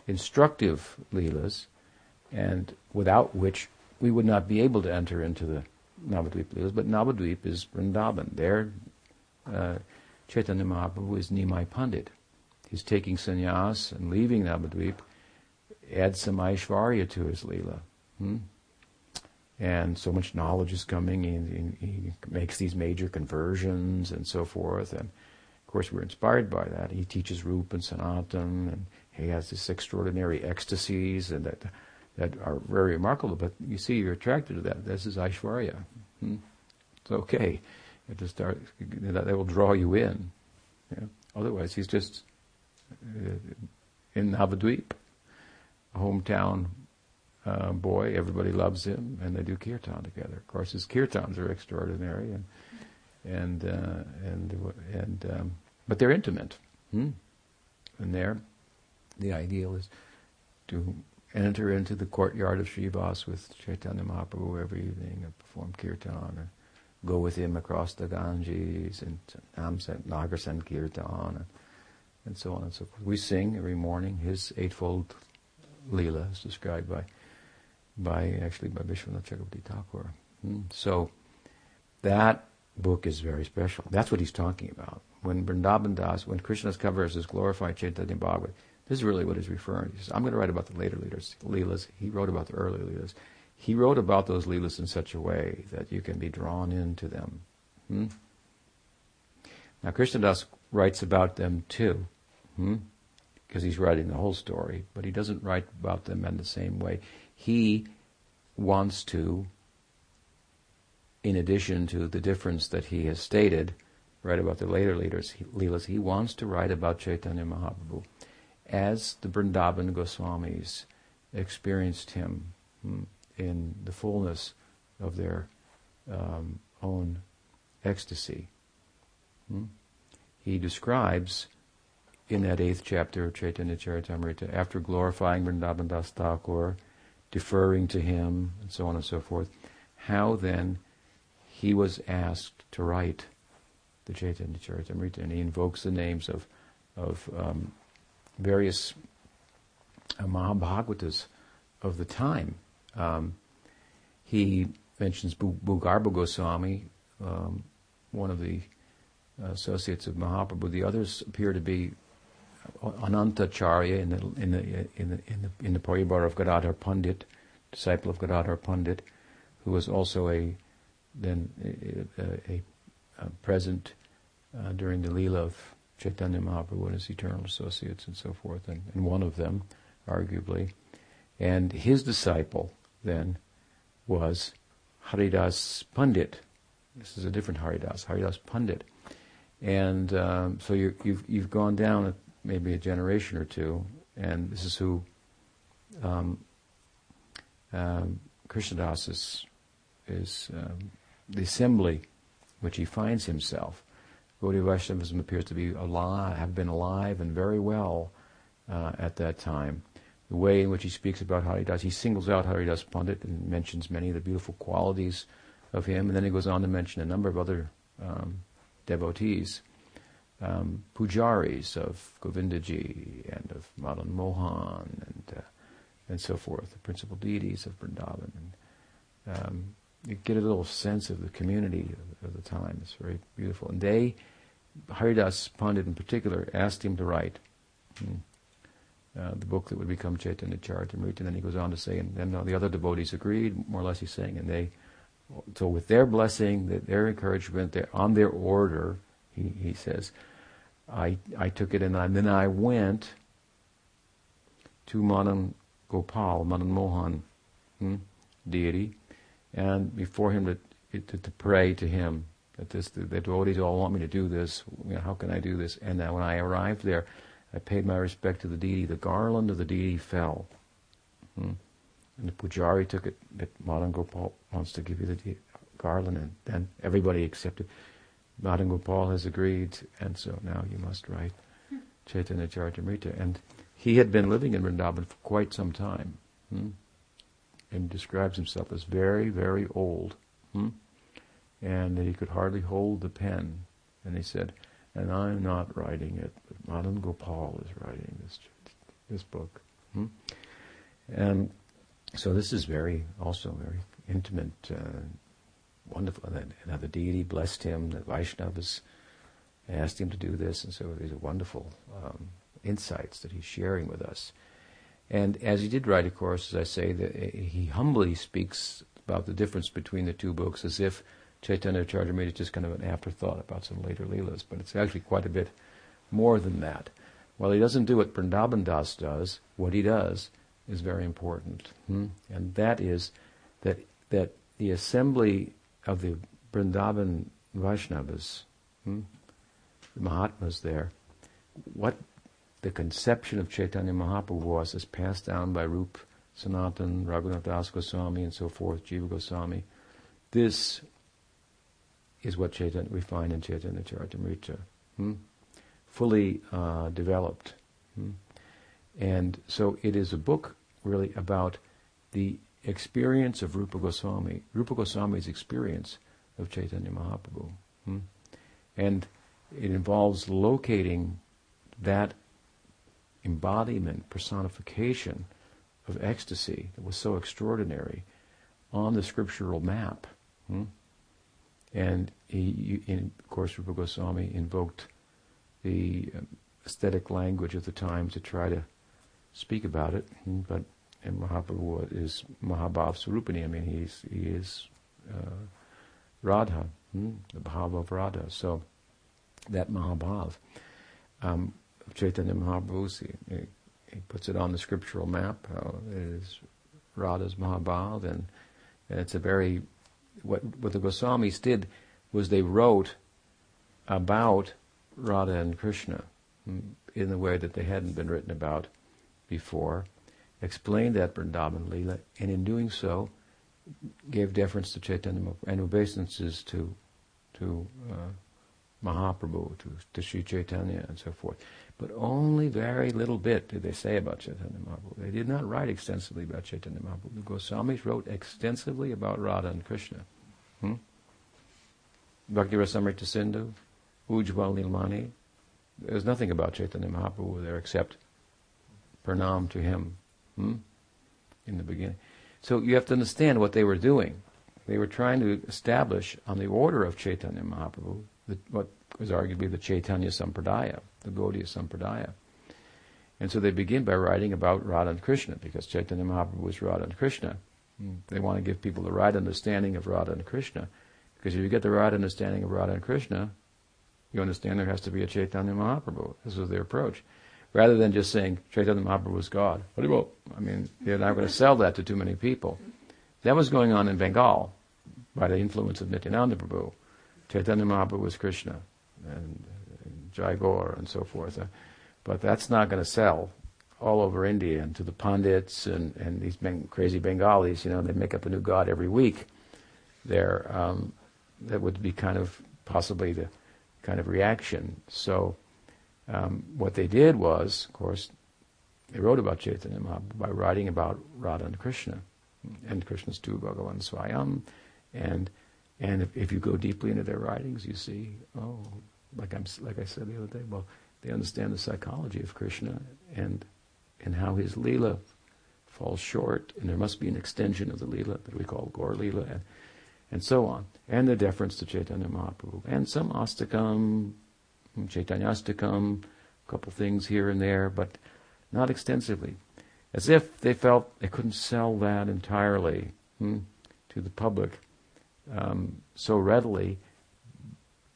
instructive Leelas, and without which we would not be able to enter into the Navadvip Leelas. But Navadvip is Vrindavan. There, uh, Chaitanya Mahaprabhu is Nimai Pandit he's taking sannyas and leaving Navadvip, adds some Aishvarya to his Leela. Hmm? And so much knowledge is coming, and he, he makes these major conversions and so forth. And of course, we're inspired by that. He teaches Rupa and Sanatan, and he has these extraordinary ecstasies and that that are very remarkable. But you see, you're attracted to that. This is Aishwarya. Hmm? It's okay. It just start, that, will draw you in. Yeah? Otherwise, he's just in Navadvip, a hometown uh, boy. Everybody loves him, and they do kirtan together. Of course, his kirtans are extraordinary, and and uh, and and um, but they're intimate. Hmm? And there, the ideal is to enter into the courtyard of Srivas with Chaitanya Mahaprabhu every evening and perform kirtan or go with him across the Ganges and Nagar Sankirtan and, and so on and so forth. We sing every morning his eightfold lila as described by by actually by Vishwanath Chakravarti Thakur. Hmm. So that book is very special. That's what he's talking about. When Vrindavan Das, when Krishna's covers his glorified Chaitanya Bhagavat, this is really what he's referring to. He says, I'm going to write about the later leaders, Leelas. He wrote about the early Leelas. He wrote about those Leelas in such a way that you can be drawn into them. Hmm? Now, Krishnadas writes about them too, hmm? because he's writing the whole story, but he doesn't write about them in the same way. He wants to in addition to the difference that he has stated, write about the later leaders, Leelas, he wants to write about Chaitanya Mahaprabhu as the Vrindavan Goswamis experienced him hmm, in the fullness of their um, own ecstasy. He describes in that eighth chapter of Chaitanya Charitamrita, after glorifying Vrindavan Das Thakur, deferring to him, and so on and so forth, how then he was asked to write the Chaitanya Charitamrita, and he invokes the names of of um, various uh, Mahabhagavatas of the time. Um, he mentions Bhugarbha Goswami, um, one of the associates of Mahaprabhu. The others appear to be Anantacharya in the in the in the in the, in the Paribar of Gadadhar Pandit, disciple of Gadadhar Pandit, who was also a then a, a, a present uh, during the Leela of Chaitanya Mahaprabhu and his eternal associates and so forth, and, and one of them, arguably. And his disciple then was Haridas Pandit. This is a different Haridas, Haridas Pandit. And um, so you have you've, you've gone down maybe a generation or two, and this is who um, um, Krishnadas is, is um, the assembly which he finds himself. Gaudiya Vaishnavism appears to be alive, have been alive and very well uh, at that time. The way in which he speaks about Haridas, he singles out Haridas Pandit and mentions many of the beautiful qualities of him, and then he goes on to mention a number of other um, devotees, um, pujaris of Govindaji and of Madan Mohan and uh, and so forth, the principal deities of Vrindavan. And, um, you get a little sense of the community of, of the time. It's very beautiful. And they, Haridas Pandit in particular, asked him to write hmm, uh, the book that would become Chaitanya Charitamrita. And then he goes on to say, and then the other devotees agreed, more or less he's saying, and they, so with their blessing, their encouragement, their, on their order, he, he says, I, I took it and, I, and then I went to Madan Gopal, Madan Mohan hmm, deity, and before him to, to, to pray to him that this the, the devotees all want me to do this. You know, how can I do this? And when I arrived there, I paid my respect to the deity. The garland of the deity fell. Hmm. And the pujari took it that Madan Gopal wants to give you the garland, and then everybody accepted. Madan Gopal has agreed, and so now you must write Chaitanya Charitamrita. And he had been living in Vrindavan for quite some time. Hmm and describes himself as very, very old. Hmm? And he could hardly hold the pen. And he said, and I'm not writing it, but Madan Gopal is writing this this book. Hmm? And so this is very, also very intimate, uh, wonderful. And, the deity blessed him, the Vaishnavas asked him to do this, and so these are wonderful um, insights that he's sharing with us. And as he did write, of course, as I say, that he humbly speaks about the difference between the two books as if Chaitanya Charitamrita is just kind of an afterthought about some later Leelas, but it's actually quite a bit more than that. While he doesn't do what Vrindavan Das does, what he does is very important. Hmm? And that is that, that the assembly of the Vrindavan Vaishnavas, hmm? the Mahatmas there, what the conception of Chaitanya Mahaprabhu was as passed down by Rup Sanatan, Raghunath Das Goswami, and so forth, Jiva Goswami. This is what Chaitanya, we find in Chaitanya Charitamrita. Hmm? Fully uh, developed Hmm? And so it is a book really about the experience of Rupa Goswami, Rupa Goswami's experience of Chaitanya Mahaprabhu. Hmm? And it involves locating that embodiment, personification of ecstasy that was so extraordinary on the scriptural map. Hmm? And he, of course, Rupa Goswami invoked the um, aesthetic language of the time to try to speak about it. Hmm? But and Mahaprabhu is Mahabhav Sarupani. I mean, he's he is uh, Radha, hmm? the Bhav of Radha. So that Mahabhav um, Chaitanya Mahaprabhu, he, he, puts it on the scriptural map. How it is Radha's Mahabhav, and, and it's a very what what the Goswamis did was they wrote about Radha and Krishna hmm, in the way that they hadn't been written about before explained that Vrindavan Leela, and in doing so, gave deference to Chaitanya and obeisances to to uh, Mahaprabhu, to, to Sri Chaitanya, and so forth. But only very little bit did they say about Chaitanya Mahaprabhu. They did not write extensively about Chaitanya Mahaprabhu. The Goswamis wrote extensively about Radha and Krishna. Hmm? Bhakti Rasamrita Sindhu, Ujjwal Nilmani. There's nothing about Chaitanya Mahaprabhu there except pranam to him hmm? in the beginning. So you have to understand what they were doing. They were trying to establish on the order of Chaitanya Mahaprabhu the, what was arguably the Chaitanya Sampradaya, the Gaudiya Sampradaya. And so they begin by writing about Radha and Krishna, because Chaitanya Mahaprabhu was Radha and Krishna. Hmm. They want to give people the right understanding of Radha and Krishna. Because if you get the right understanding of Radha and Krishna, you understand there has to be a Chaitanya Mahaprabhu. This was their approach rather than just saying Chaitanya Mahaprabhu was God. I mean, you're not going to sell that to too many people. That was going on in Bengal by the influence of Nityananda Prabhu. Chaitanya Mahaprabhu was Krishna and, and Jai Gaur and so forth. Uh, but that's not going to sell all over India and to the pundits and, and these crazy Bengalis, you know, they make up a new god every week. There, um, that would be kind of possibly the kind of reaction. So um, what they did was, of course, they wrote about Chaitanya Mahaprabhu by writing about Radha and Krishna, and Krishna's two Bhagavan Swayam, and and if, if you go deeply into their writings, you see, oh, like I'm like I said the other day, well, they understand the psychology of Krishna and and how his lila falls short, and there must be an extension of the lila that we call Gaur lila, and, and so on, and the deference to Chaitanya Mahaprabhu, and some astakam Chaitanyastakam, a couple things here and there, but not extensively. As if they felt they couldn't sell that entirely hmm, to the public um, so readily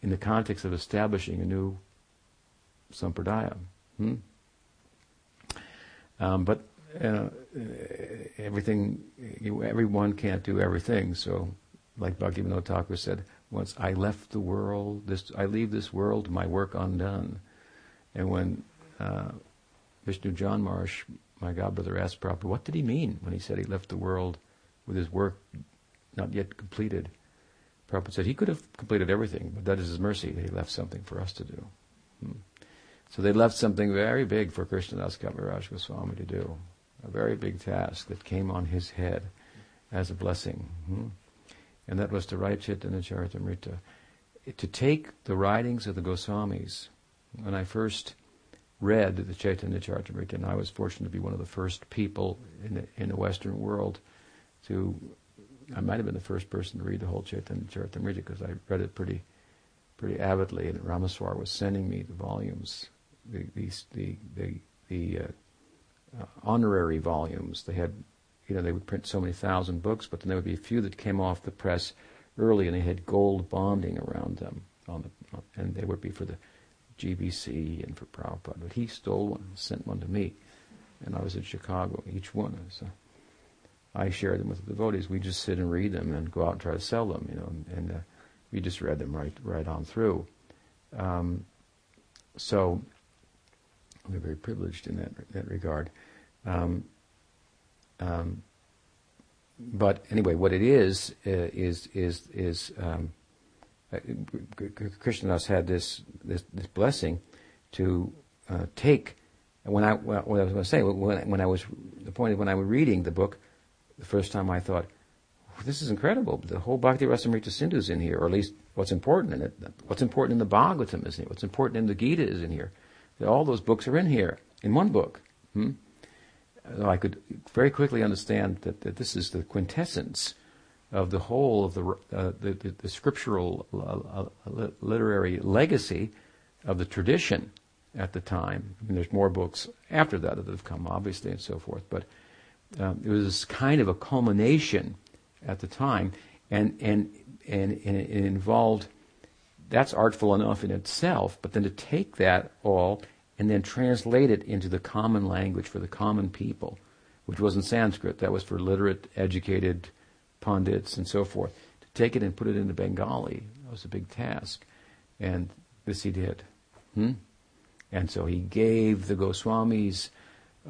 in the context of establishing a new sampradaya. Hmm? Um, but uh, everything, everyone can't do everything. So, like Bhaktivinoda Thakur said, once I left the world, this I leave this world, my work undone. And when uh, Vishnujana Maharaj, my godbrother, asked Prabhupada, what did he mean when he said he left the world with his work not yet completed? Prabhupada said he could have completed everything, but that is his mercy that he left something for us to do. Hmm. So they left something very big for Krishnadas Kaviraj Goswami to do, a very big task that came on his head as a blessing. Hmm and that was to write Chaitanya Charitamrita. To take the writings of the Goswamis. When I first read the Chaitanya Charitamrita, and I was fortunate to be one of the first people in the, in the Western world to, I might have been the first person to read the whole Chaitanya Charitamrita because I read it pretty, pretty avidly, and Rameshvara was sending me the volumes, the, the, the, the uh, uh, honorary volumes. They had you know, they would print so many thousand books, but then there would be a few that came off the press early, and they had gold bonding around them, on the, and they would be for the GBC and for Prabhupada. But he stole one, sent one to me, and I was in Chicago. Each one, so I shared them with the devotees. We just sit and read them and go out and try to sell them, you know, and, and uh, we just read them right right on through. Um, so we're very privileged in that that regard. Um, um, but anyway, what it is uh, is is is um, uh, Krishnadas had this, this, this blessing to uh, take when I, what I was going to say, when, when I was, the point when I was reading the book, the first time I thought, this is incredible. The whole Bhakti Rasamrita Sindhu is in here, or at least what's important in it. What's important in the Bhagavatam is in here. What's important in the Gita is in here. All those books are in here, in one book. Hmm? So I could very quickly understand that, that this is the quintessence of the whole of the, uh, the, the, the, scriptural uh, uh literary legacy of the tradition at the time. I mean, there's more books after that that have come, obviously, and so forth. But um, it was kind of a culmination at the time, and and and, and it involved. That's artful enough in itself, but then to take that all and then translate it into the common language for the common people, which wasn't Sanskrit. That was for literate, educated pundits and so forth. To take it and put it into Bengali that was a big task, and this he did. Hmm? And so he gave the Goswamis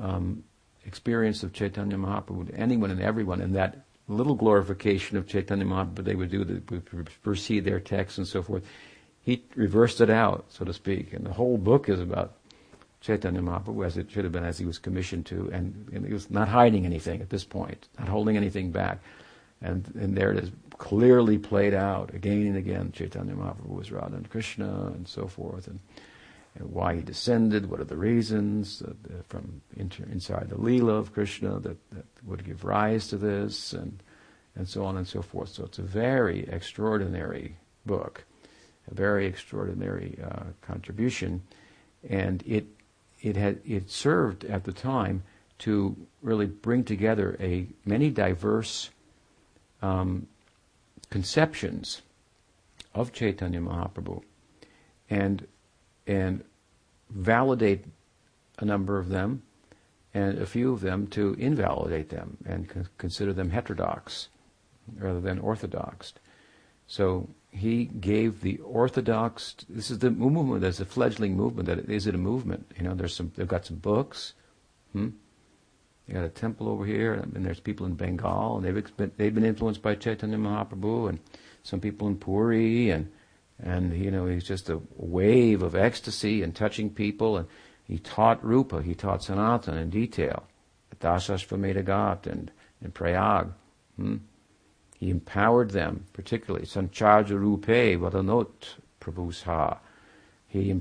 um, experience of Chaitanya Mahaprabhu to anyone and everyone, and that little glorification of Chaitanya Mahaprabhu they would do that would precede their texts and so forth. He reversed it out, so to speak, and the whole book is about Chaitanya Mahaprabhu as it should have been, as he was commissioned to, and, and he was not hiding anything at this point, not holding anything back. And, and there it is, clearly played out again and again. Chaitanya Mahaprabhu was Radha and Krishna and so forth. And, and why he descended, what are the reasons uh, from inter, inside the Leela of Krishna that, that would give rise to this, and, and so on and so forth. So it's a very extraordinary book, a very extraordinary uh, contribution, and it, it, had, it served at the time to really bring together a many diverse um, conceptions of Chaitanya Mahaprabhu. And and validate a number of them and a few of them to invalidate them and con- consider them heterodox rather than orthodox. So he gave the orthodox. This is the movement. There's a fledgling movement. That is it a movement? You know, there's some. They've got some books. Hmm? They got a temple over here, and there's people in Bengal, and they've been, they've been influenced by Chaitanya Mahaprabhu, and some people in Puri, and and you know he's just a wave of ecstasy and touching people and he taught rupa he taught sanatan in detail at Dasashvamedha Ghat and in Prayag hmm? He empowered them particularly sancharja rupe vadanot prabhusha he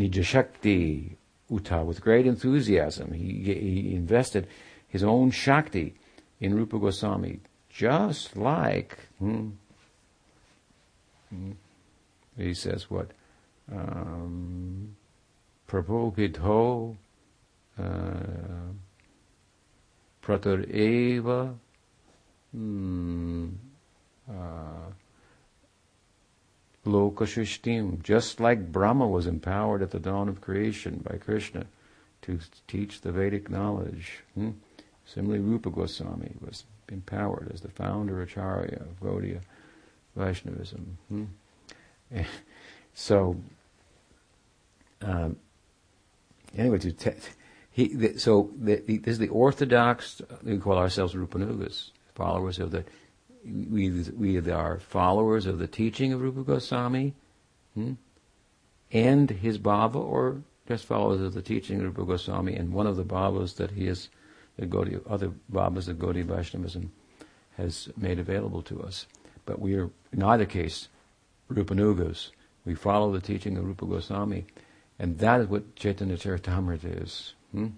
nijashakti uta with great enthusiasm he, he invested his own shakti in Rupa Goswami just like hmm, hmm, he says what? Um, Prabhupidho uh, Pratar Eva hmm, uh, just like Brahma was empowered at the dawn of creation by Krishna to teach the Vedic knowledge. Hmm? Similarly, Rupa Goswami was empowered as the founder Acharya of Gaudiya Vaishnavism. Hmm? [laughs] so um, anyway, te- he, the, so the, the, this is the orthodox. We call ourselves Rupanugas, followers of the. We we are followers of the teaching of Rupa Goswami, hmm? and his baba, or just followers of the teaching of Rupa Goswami, and one of the babas that he has, the Gaudiya, other babas of Gaudiya Vaishnavism has made available to us. But we are in either case Rupanugas. We follow the teaching of Rupa Goswami. And that is what Chaitanya Charitamrita is. Hmm?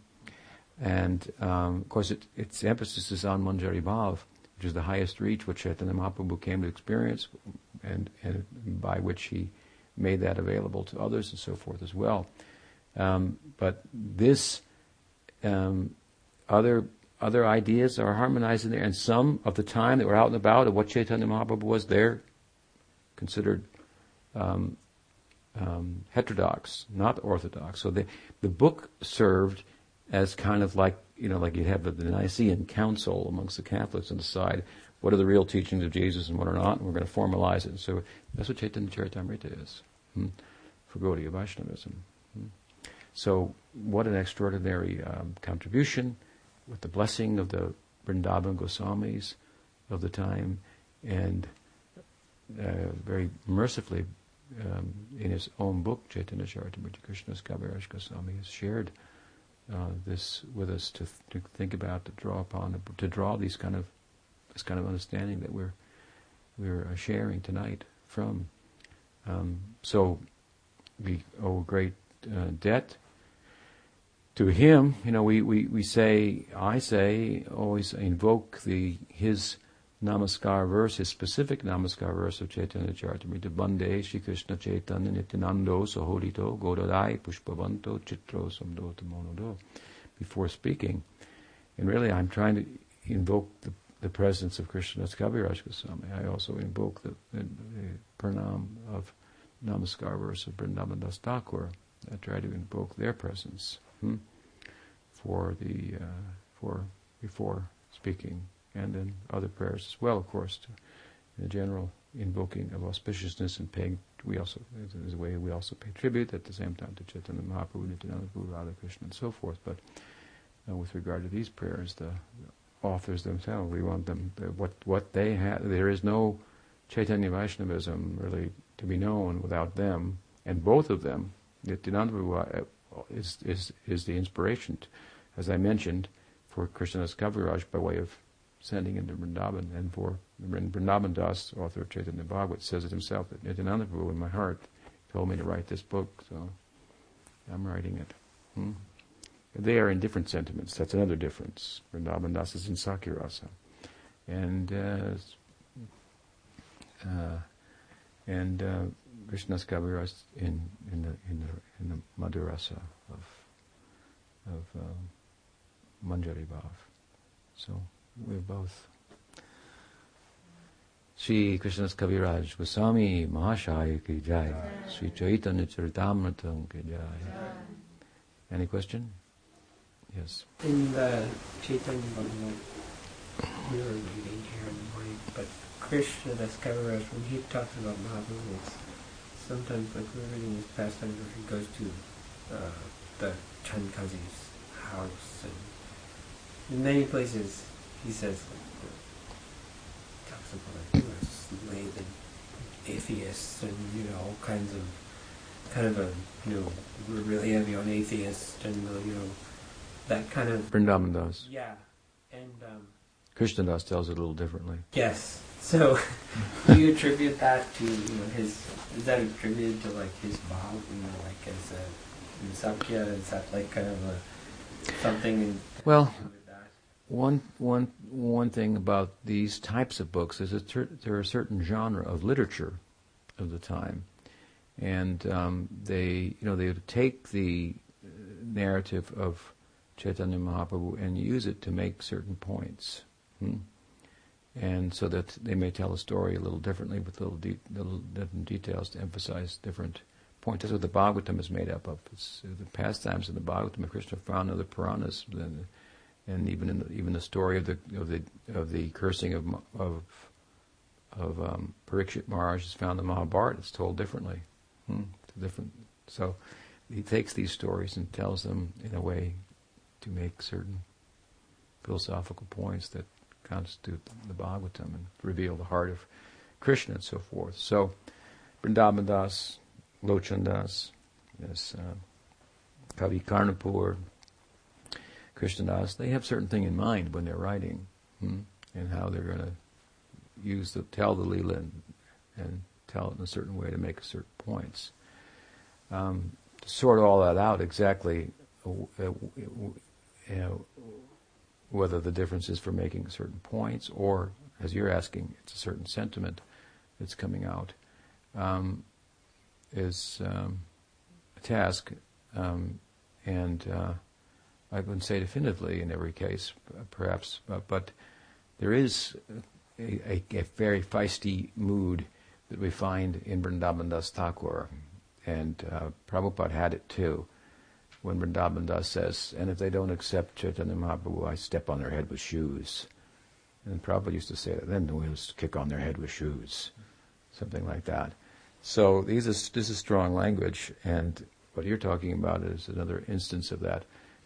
And um, of course, it, its emphasis is on Manjari Bhav, which is the highest reach which Chaitanya Mahaprabhu came to experience, and, and by which he made that available to others and so forth as well. Um, but this um, other other ideas are harmonized in there, and some of the time that were out and about of what Chaitanya Mahaprabhu was there considered um, um, heterodox, not orthodox. So the the book served as kind of like you know like you'd have the, the Nicene Council amongst the Catholics and decide what are the real teachings of Jesus and what are not, and we're going to formalize it. So that's what Chaitanya Charitamrita is hmm, for Gaudiya Vaishnavism. Hmm. So what an extraordinary um, contribution with the blessing of the Vrindavan Goswamis of the time and uh, very mercifully um, in his own book, Chaitanya Charitamrita Krishnadas Kaviraj Goswami has shared uh, this with us to, to think about, to draw upon, to draw these kind of this kind of understanding that we're we're uh, sharing tonight from. Um, so we owe a great uh, debt to him. You know, we, we, we say, I say, always invoke the his namaskar verse, his specific namaskar verse of Chaitanya Charitamrita, Bande Shri Krishna Chaitanya Nityanando Sahodito Godadai Pushpavanto Chitro Samdo Monodo, before speaking. And really, I'm trying to invoke the, the presence of Krishnadas Kaviraj Goswami. I also invoke the, the, the pranam of Namaskar verse of Vrindavan Das Thakur. I try to invoke their presence hmm, for the uh, for before speaking and then other prayers as well, of course, to, in the general invoking of auspiciousness and paying, we also, there's a way we also pay tribute at the same time to Chaitanya Mahaprabhu, Nityananda Prabhu, Radha Krishna, and so forth. But uh, with regard to these prayers, the, the authors themselves, we want them, the, what, what they have, there is no Chaitanya Vaishnavism really to be known without them, and both of them, Nityananda Prabhu uh, is, is, is the inspiration, as I mentioned, for Krishnadas Kaviraj by way of sending into Vrindavan. And for Vrindavan Das, author of Chaitanya Bhagavat, says it himself that Nityananda Prabhu in my heart told me to write this book, so I'm writing it. Hmm? They are in different sentiments. That's another difference. Vrindavan Das is in Sakirasa. And uh, uh, and uh, Kaviraj in in the in the in the Madhurasa of of um, Manjari Bhav. So we're both. Sri Krishnadas Kaviraj Goswami Mahashaya ki jai. Sri Chaitanya Charitamrita ki jai. Any question? Yes. In the Chaitanya Bhagavat, we were reading here in the morning, but Krishnadas Kaviraj, when he talks about Mahaprabhu, sometimes like we're reading his pastimes where he goes to uh, the Chand Kazi's house and in many places he says like, talks about like you know, slave and atheists and you know all kinds of kind of a you know we're really heavy on atheists and uh, you know that kind of Vrindavan Das. yeah and um, Krishna Das tells it a little differently. yes so [laughs] do you attribute that to you know his is that attributed to like his mom you know like as a Sakya is that like kind of a something in Well, One, one, one thing about these types of books is that cer- they're a certain genre of literature of the time, and um, they, you know, they take the uh, narrative of Chaitanya Mahaprabhu and use it to make certain points, hmm? and so that they may tell a story a little differently with little, de- little different details to emphasize different points. That's what the Bhagavatam is made up of. It's uh, the pastimes in the Bhagavatam of Krishna found the Puranas. The, and even in the, even the story of the of the of the cursing of of of um, Parikshit Maharaj is found in Mahabharata. It's told differently. Hmm, different. So he takes these stories and tells them in a way to make certain philosophical points that constitute the Bhagavatam and reveal the heart of Krishna and so forth. So Vrindavan Das, Lochan Das, yes, uh, Kavi Karnapur, Krishnadas, they have certain thing in mind when they're writing, hmm, and how they're going to use the tell the lila and, and tell it in a certain way to make certain points. Um, to sort all that out exactly, uh, uh, you know, whether the difference is for making certain points or, as you're asking, it's a certain sentiment that's coming out, um, is um, a task, um, and. Uh, I wouldn't say definitively in every case, perhaps, but, but there is a, a, a, very feisty mood that we find in Vrindavan Das Thakur, and uh, Prabhupada had it too. When Vrindavan Das says, and if they don't accept Chaitanya Mahaprabhu, I step on their head with shoes. And Prabhupada used to say that, then we'll kick on their head with shoes, something like that. So these is, this is strong language, and what you're talking about is another instance of that.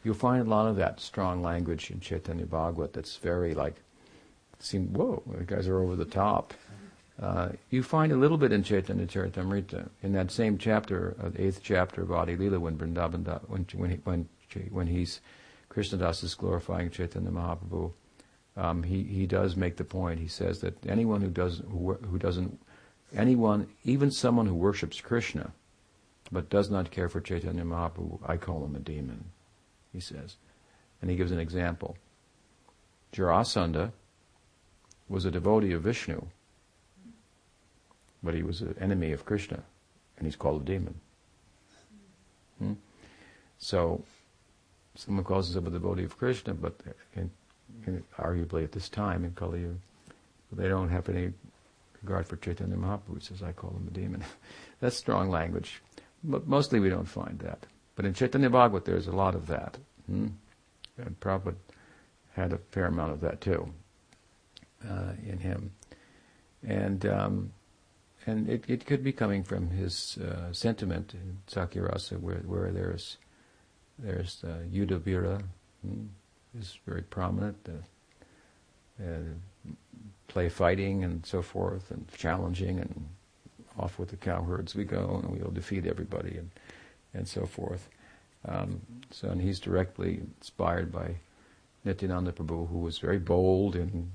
You'll find a lot of that strong language in Chaitanya Bhagavat that's very like, seem, whoa, the guys are over the top. Uh, you find a little bit in Chaitanya Charitamrita, in that same chapter, uh, the eighth chapter of Adi Lila, when Vrindavan, when, when, he, when, when he's, Krishnadas is glorifying Chaitanya Mahaprabhu, um, he, he does make the point. He says that anyone who doesn't, who, who doesn't, anyone, even someone who worships Krishna, but does not care for Chaitanya Mahaprabhu, I call him a demon, he says. And he gives an example. Jarasandha was a devotee of Vishnu, but he was an enemy of Krishna, and he's called a demon. Hmm? So, someone calls himself a devotee of Krishna, but in, in, arguably at this time in Kali Yuga, they don't have any regard for Chaitanya Mahaprabhu. Says, I call him a demon. [laughs] That's strong language. But mostly we don't find that. But in Chaitanya Bhagavat there's a lot of that. Hmm? And Prabhupada had a fair amount of that too uh, in him. And um, and it, it could be coming from his uh, sentiment in Sakyarasa, where where there's there's uh, Yudhavira hmm, is very prominent, uh, play fighting and so forth, and challenging, and off with the cowherds we go, and we'll defeat everybody, and and so forth. Um, so, and he's directly inspired by Nityananda Prabhu, who was very bold in,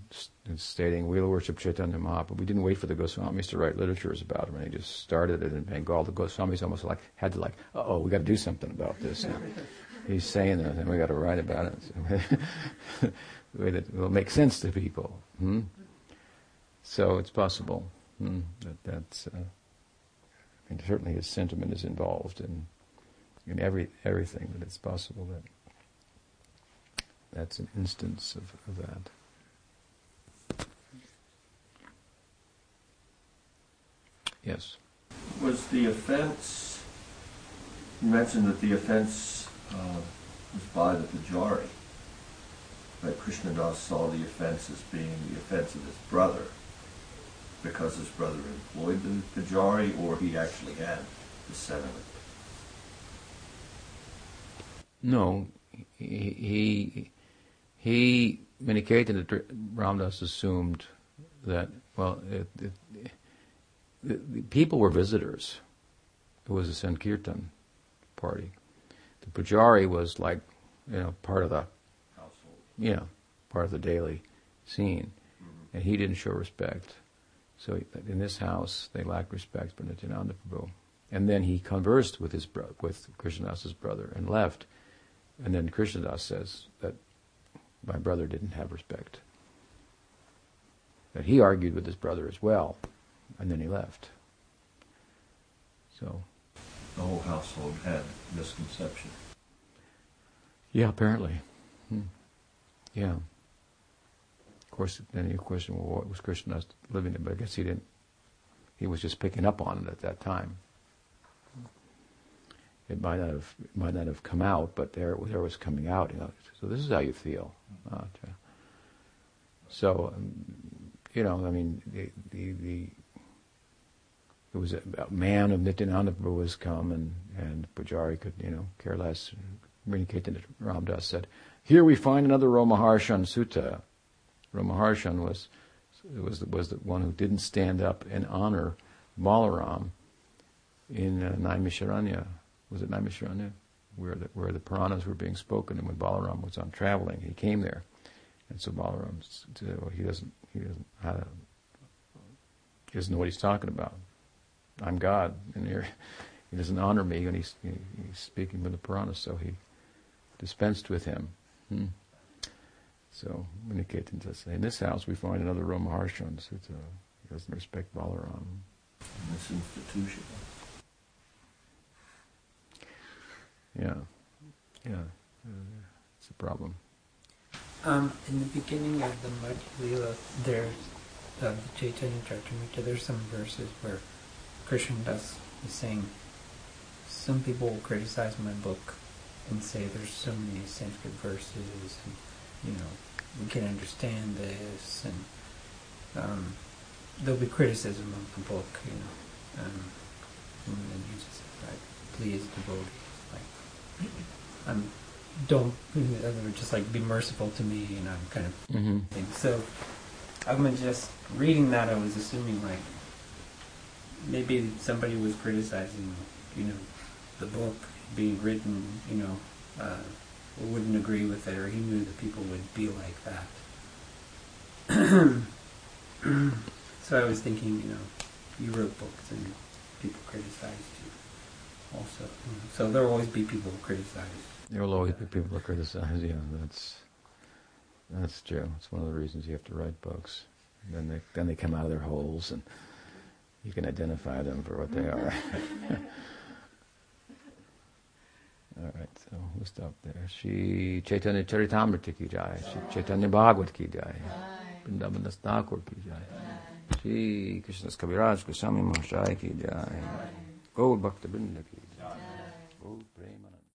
in stating, we'll worship Chaitanya Mahaprabhu. We didn't wait for the Goswamis to write literatures about him, and he just started it in Bengal. The Goswamis almost like had to like, oh, we got to do something about this. He's saying that, and we got to write about it the way that will make sense to people. Hmm? So it's possible hmm, that that's. Uh, I mean, certainly his sentiment is involved in in every everything that it's possible that that's an instance of, of that. Yes. Was the offense, you mentioned that the offense uh, was by the Pujari, that Krishnadas saw the offense as being the offense of his brother because his brother employed the Pujari or he actually had the sentiment? No, he, he he, Maniketana Ramdas assumed that, well, it, it, the, the people were visitors. It was a Sankirtan party. The Pujari was like, you know, part of the household. Yeah, part of the daily scene. Mm-hmm. And he didn't show respect. So in this house, they lacked respect for Nityananda Prabhu. And then he conversed with his bro- with Krishnadas's brother and left. And then Krishnadas says that my brother didn't have respect. That he argued with his brother as well, and then he left. So. The whole household had misconception. Yeah, apparently. Hmm. Yeah. Of course, then you question, well, what was Krishna living in? But I guess he didn't. He was just picking up on it at that time. It might not have it might not have come out, but there there was coming out. You know, so this is how you feel. Uh, so, um, you know, I mean, the the, the it was a, a man of Nityananda was come, and and Pujari could you know care less. Maniketan Ramdas said, "Here we find another Romaharshan Suta." Romaharshan was was was the one who didn't stand up and honor Balaram in uh, Naimisharanya was it Naimisharanya, where the, where the Puranas were being spoken, and when Balaram was on traveling, he came there, and so Balaram said, well, he doesn't he doesn't he doesn't know what he's talking about. I'm God, and [laughs] he doesn't honor me, and he's he, he's speaking with the Puranas, so he dispensed with him. Hmm. So Maniketana says, in this house we find another Romaharshan Suta. He doesn't respect Balaram. In this institution. Yeah, yeah, it's a problem. Um, in the beginning of the Madhya Lila, there's uh, the Chaitanya Charitamrita, there's some verses where Krishna Das is saying, some people will criticize my book and say there's so many Sanskrit verses and, you know, we can understand this and um, there'll be criticism of the book, you know. Um, and then he just like, please devotees, like, I'm don't just like be merciful to me, you know, kind of mm-hmm. thing. So I'm just reading that. I was assuming like maybe somebody was criticizing, you know, the book being written, you know, uh, wouldn't agree with it, or he knew that people would be like that. [clears throat] so I was thinking, you know, you wrote books and people criticized also. So there'll always be people who criticize. There will always be people who criticize. Yeah, that's that's true. It's one of the reasons you have to write books. Then they then they come out of their holes and you can identify them for what they are. [laughs] All right, so we'll stop there. Shri Chaitanya Charitamrita ki jai. Shri Chaitanya Bhagavat ki jai. Vrindavan Thakur ki jai. Shri Krishnadas Kaviraj Goswami Mahashaya ki jai. Gaur Bhakta Vrinda